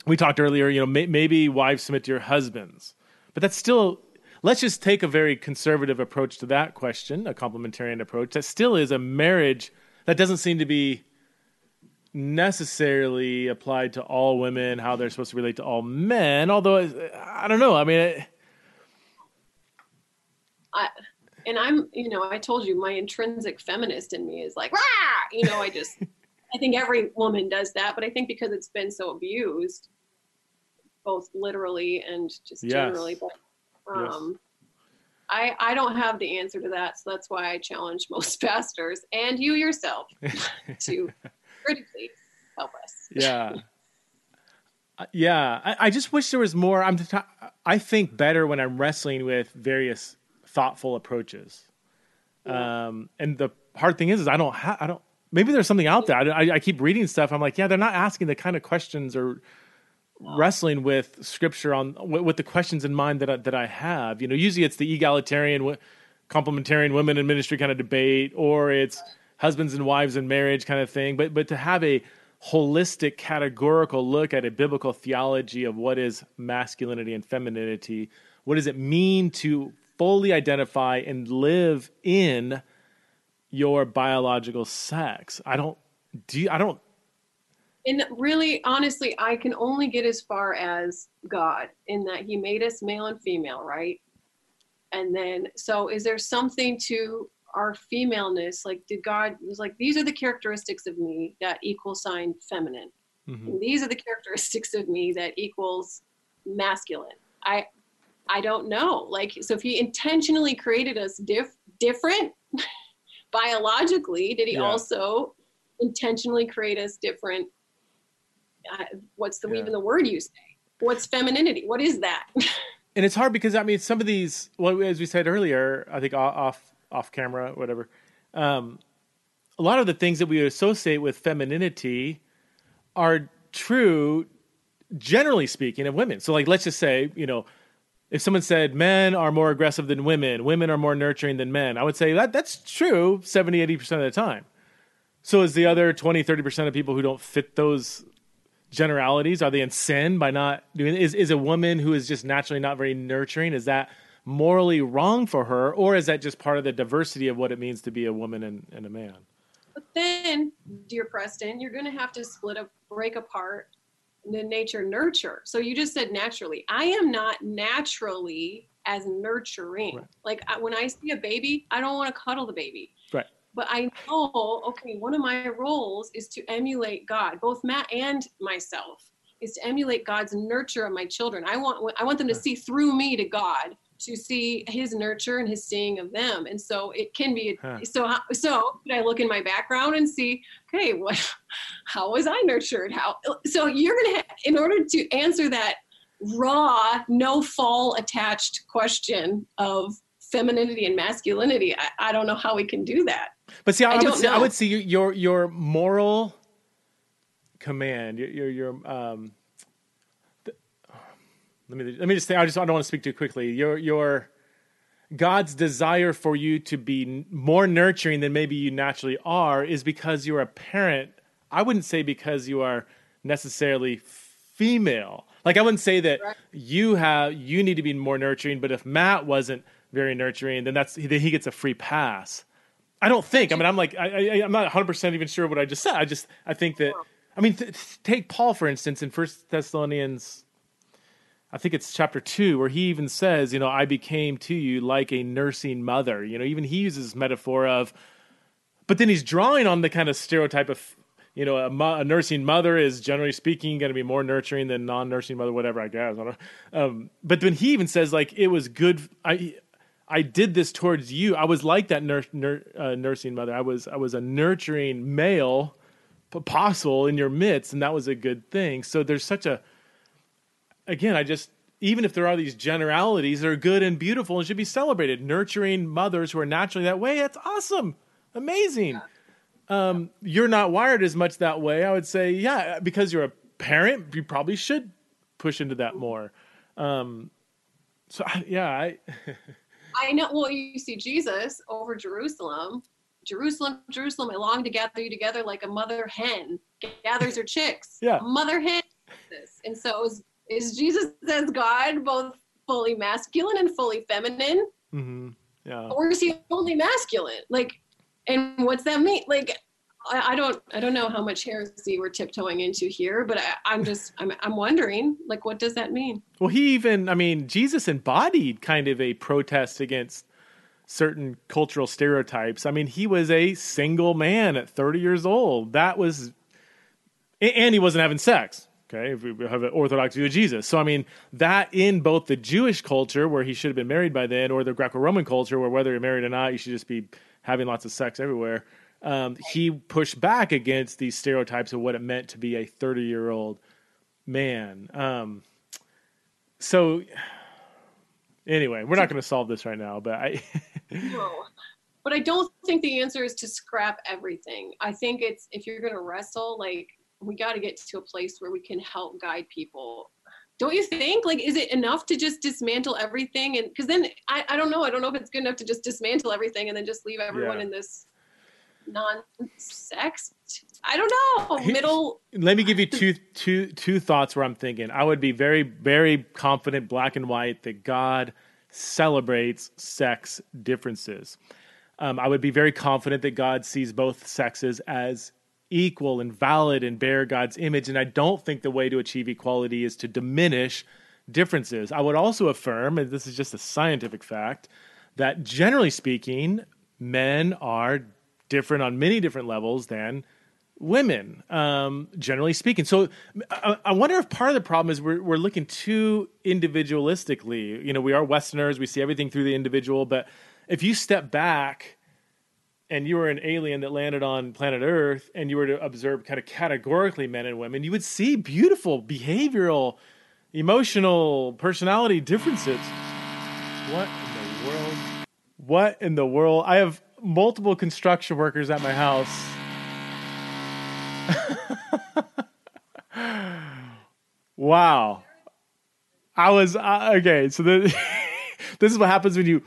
we talked earlier, you know, may, maybe wives submit to your husbands, but that's still. Let's just take a very conservative approach to that question, a complementarian approach. That still is a marriage that doesn't seem to be necessarily applied to all women, how they're supposed to relate to all men. Although I don't know. I mean, it, I and I'm, you know, I told you my intrinsic feminist in me is like, Rah! you know, I just, (laughs) I think every woman does that, but I think because it's been so abused, both literally and just yes. generally. But um, yes. I I don't have the answer to that, so that's why I challenge (laughs) most pastors and you yourself to (laughs) critically help us. Yeah. Yeah, I, I, just wish there was more. I'm. T- I think better when I'm wrestling with various thoughtful approaches. Yeah. Um, and the hard thing is, is I don't. Ha- I don't. maybe there's something out there. I, I, keep reading stuff. I'm like, yeah, they're not asking the kind of questions or Oh. wrestling with scripture on with the questions in mind that I, that I have. You know, usually it's the egalitarian, complementarian women in ministry kind of debate, or it's husbands and wives in marriage kind of thing. But but to have a holistic, categorical look at a biblical theology of what is masculinity and femininity, what does it mean to fully identify and live in your biological sex. I don't do you, I don't and really honestly I can only get as far as God in that he made us male and female, right? And then so is there something to our femaleness like did God was like these are the characteristics of me that equal sign feminine. Mm-hmm. these are the (laughs) characteristics of me that equals masculine. I I don't know. Like so if he intentionally created us diff- different (laughs) biologically did he yeah. also intentionally create us different uh, what's the yeah. even the word you say what's femininity what is that (laughs) and it's hard because i mean some of these well as we said earlier i think off off camera whatever um, a lot of the things that we associate with femininity are true generally speaking of women so like let's just say you know if someone said men are more aggressive than women, women are more nurturing than men, I would say that that's true 70, 80% of the time. So is the other 20, 30% of people who don't fit those generalities, are they in sin by not doing is is a woman who is just naturally not very nurturing, is that morally wrong for her, or is that just part of the diversity of what it means to be a woman and, and a man? But then, dear Preston, you're gonna have to split up break apart the nature nurture. So you just said naturally. I am not naturally as nurturing. Right. Like I, when I see a baby, I don't want to cuddle the baby. But I know, okay, one of my roles is to emulate God, both Matt and myself, is to emulate God's nurture of my children. I want I want them to see through me to God to see his nurture and his seeing of them and so it can be huh. so so could i look in my background and see okay what (laughs) how was i nurtured how so you're gonna have, in order to answer that raw no fall attached question of femininity and masculinity i, I don't know how we can do that but see i, I would, say, I would see your your moral command your your, your um let me let me just say I just I don't want to speak too quickly. Your your God's desire for you to be more nurturing than maybe you naturally are is because you're a parent. I wouldn't say because you are necessarily female. Like I wouldn't say that right. you have you need to be more nurturing, but if Matt wasn't very nurturing, then that's then he gets a free pass. I don't think. I mean, I'm like I, I am not 100 percent even sure what I just said. I just I think that I mean th- take Paul for instance in First Thessalonians I think it's chapter two where he even says, you know, I became to you like a nursing mother. You know, even he uses metaphor of, but then he's drawing on the kind of stereotype of, you know, a, a nursing mother is generally speaking going to be more nurturing than non-nursing mother, whatever I guess. I um, but then he even says like it was good. I I did this towards you. I was like that nur- nur- uh, nursing mother. I was I was a nurturing male apostle in your midst, and that was a good thing. So there's such a again, I just even if there are these generalities that are good and beautiful and should be celebrated, nurturing mothers who are naturally that way, that's awesome, amazing. Um, you're not wired as much that way. I would say, yeah, because you're a parent, you probably should push into that more. Um, so yeah, I. (laughs) I know. Well, you see Jesus over Jerusalem. Jerusalem, Jerusalem, I long to gather you together like a mother hen gathers her chicks. (laughs) yeah. Mother hen. And so was is Jesus as God both fully masculine and fully feminine? Mm-hmm. Yeah. Or is he only masculine? Like, and what's that mean? Like, I, I don't, I don't know how much heresy we're tiptoeing into here, but I, I'm just, I'm, I'm wondering, like, what does that mean? Well, he even, I mean, Jesus embodied kind of a protest against certain cultural stereotypes. I mean, he was a single man at 30 years old. That was, and he wasn't having sex. Okay, if we have an Orthodox view of Jesus. So, I mean, that in both the Jewish culture, where he should have been married by then, or the Greco Roman culture, where whether you're married or not, you should just be having lots of sex everywhere, um, he pushed back against these stereotypes of what it meant to be a 30 year old man. Um, so, anyway, we're not going to solve this right now, but I. (laughs) no. but I don't think the answer is to scrap everything. I think it's if you're going to wrestle, like we got to get to a place where we can help guide people. Don't you think? Like, is it enough to just dismantle everything? And because then I, I don't know. I don't know if it's good enough to just dismantle everything and then just leave everyone yeah. in this non-sex. I don't know. Middle. Let me give you two two two thoughts where I'm thinking. I would be very very confident, black and white, that God celebrates sex differences. Um, I would be very confident that God sees both sexes as equal and valid and bear God's image. And I don't think the way to achieve equality is to diminish differences. I would also affirm, and this is just a scientific fact, that generally speaking, men are different on many different levels than women, um, generally speaking. So I, I, wonder if part of the problem is we're, we're looking too individualistically. You know, we are Westerners, we see everything through the individual, but if you step back and you were an alien that landed on planet Earth and you were to observe kind of categorically men and women, you would see beautiful behavioral, emotional, personality differences. What in the world? What in the world? I have multiple construction workers at my house. wow. I was uh, okay. So the, (laughs) this is what happens when you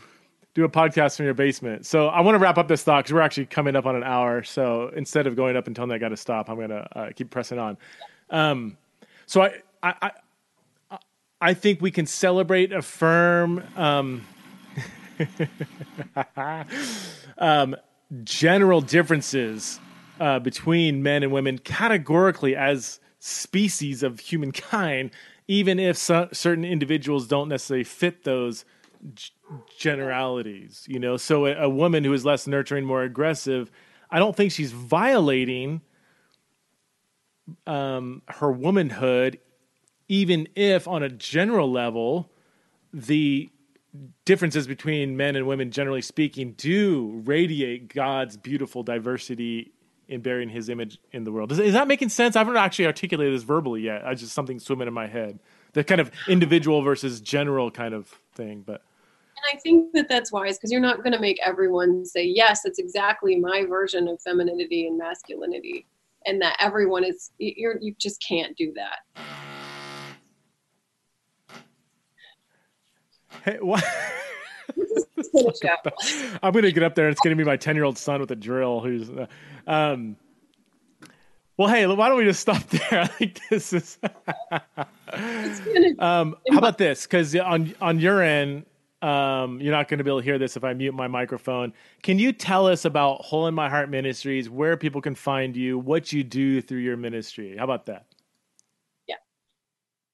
do a podcast from your basement. So I want to wrap up this thought because we're actually coming up on an hour. So instead of going up and telling me I got to stop, I'm going to uh, keep pressing on. Um, so I, I, I, I, think we can celebrate, affirm, um, um, general differences uh, between men and women categorically as species of humankind, even if so- certain individuals don't necessarily fit those g- generalities. You know, so a, a woman who is less nurturing, more aggressive, I don't think she's violating um, her womanhood, even if on a general level, the differences between men and women, generally speaking, do radiate God's beautiful diversity in bearing His image in the world. Is, is that making sense? I haven't actually articulated this verbally yet. I just something swimming in my head. The kind of individual versus general kind of thing, but. And I think that that's wise because you're not going to make everyone say, yes, that's exactly my version of femininity and masculinity. And that everyone is, you're, you just can't do that. Hey, what? (laughs) I'm going to get up there and it's going to be my 10 year old son with a drill who's. Uh, um, well, hey, why don't we just stop (laughs) there? I think this is. (laughs) um, how about this? Because on on your end, um, you're not going to be able to hear this if I mute my microphone. Can you tell us about Hole in My Heart Ministries, where people can find you, what you do through your ministry? How about that?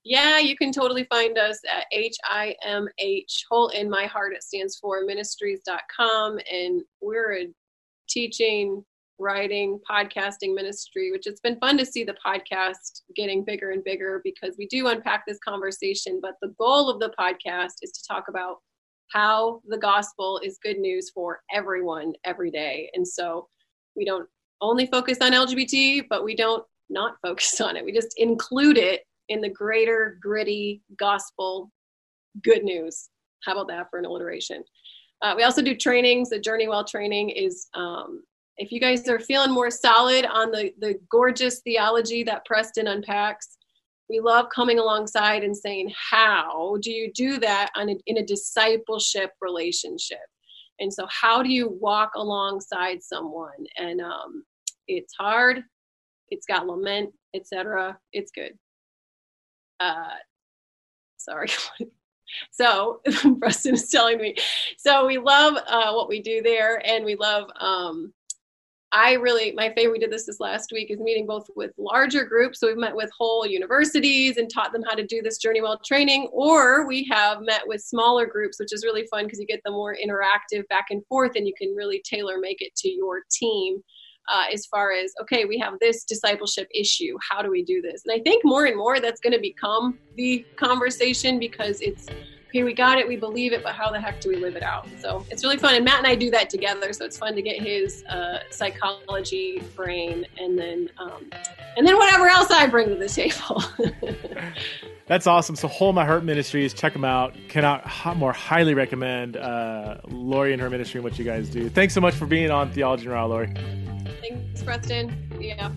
Yeah, you can totally find us at H-I-M-H, Hole in My Heart, it stands for ministries.com. And we're a teaching, writing, podcasting ministry, which it's been fun to see the podcast getting bigger and bigger because we do unpack this conversation. But the goal of the podcast is to talk about how the gospel is good news for everyone every day. And so we don't only focus on LGBT, but we don't not focus (laughs) on it. We just include it in the greater gritty gospel good news. How about that for an alliteration? Uh, we also do trainings. The Journey Well training is um, if you guys are feeling more solid on the, the gorgeous theology that Preston unpacks, we love coming alongside and saying, How do you do that on a, in a discipleship relationship? And so, how do you walk alongside someone? And um, it's hard, it's got lament, etc. It's good uh, sorry. (laughs) so (laughs) Preston is telling me. So we love uh, what we do there, and we love. Um, I really, my favorite. We did this this last week is meeting both with larger groups. So we've met with whole universities and taught them how to do this journey well training, or we have met with smaller groups, which is really fun because you get the more interactive back and forth, and you can really tailor make it to your team uh, as far as okay we have this discipleship issue how do we do this? And i think more and more that's going to become the conversation because it's okay, we got it, we believe it, but how the heck do we live it out? So it's really fun. And Matt and I do that together. So it's fun to get his uh, psychology brain and then, um, and then whatever else I bring to the table. (laughs) That's awesome. So Hole in My Heart Ministries, check them out. Cannot more highly recommend uh, Laurie and her ministry and what you guys do. Thanks so much for being on Theology and Raw, Laurie. Thanks, Preston. Yeah.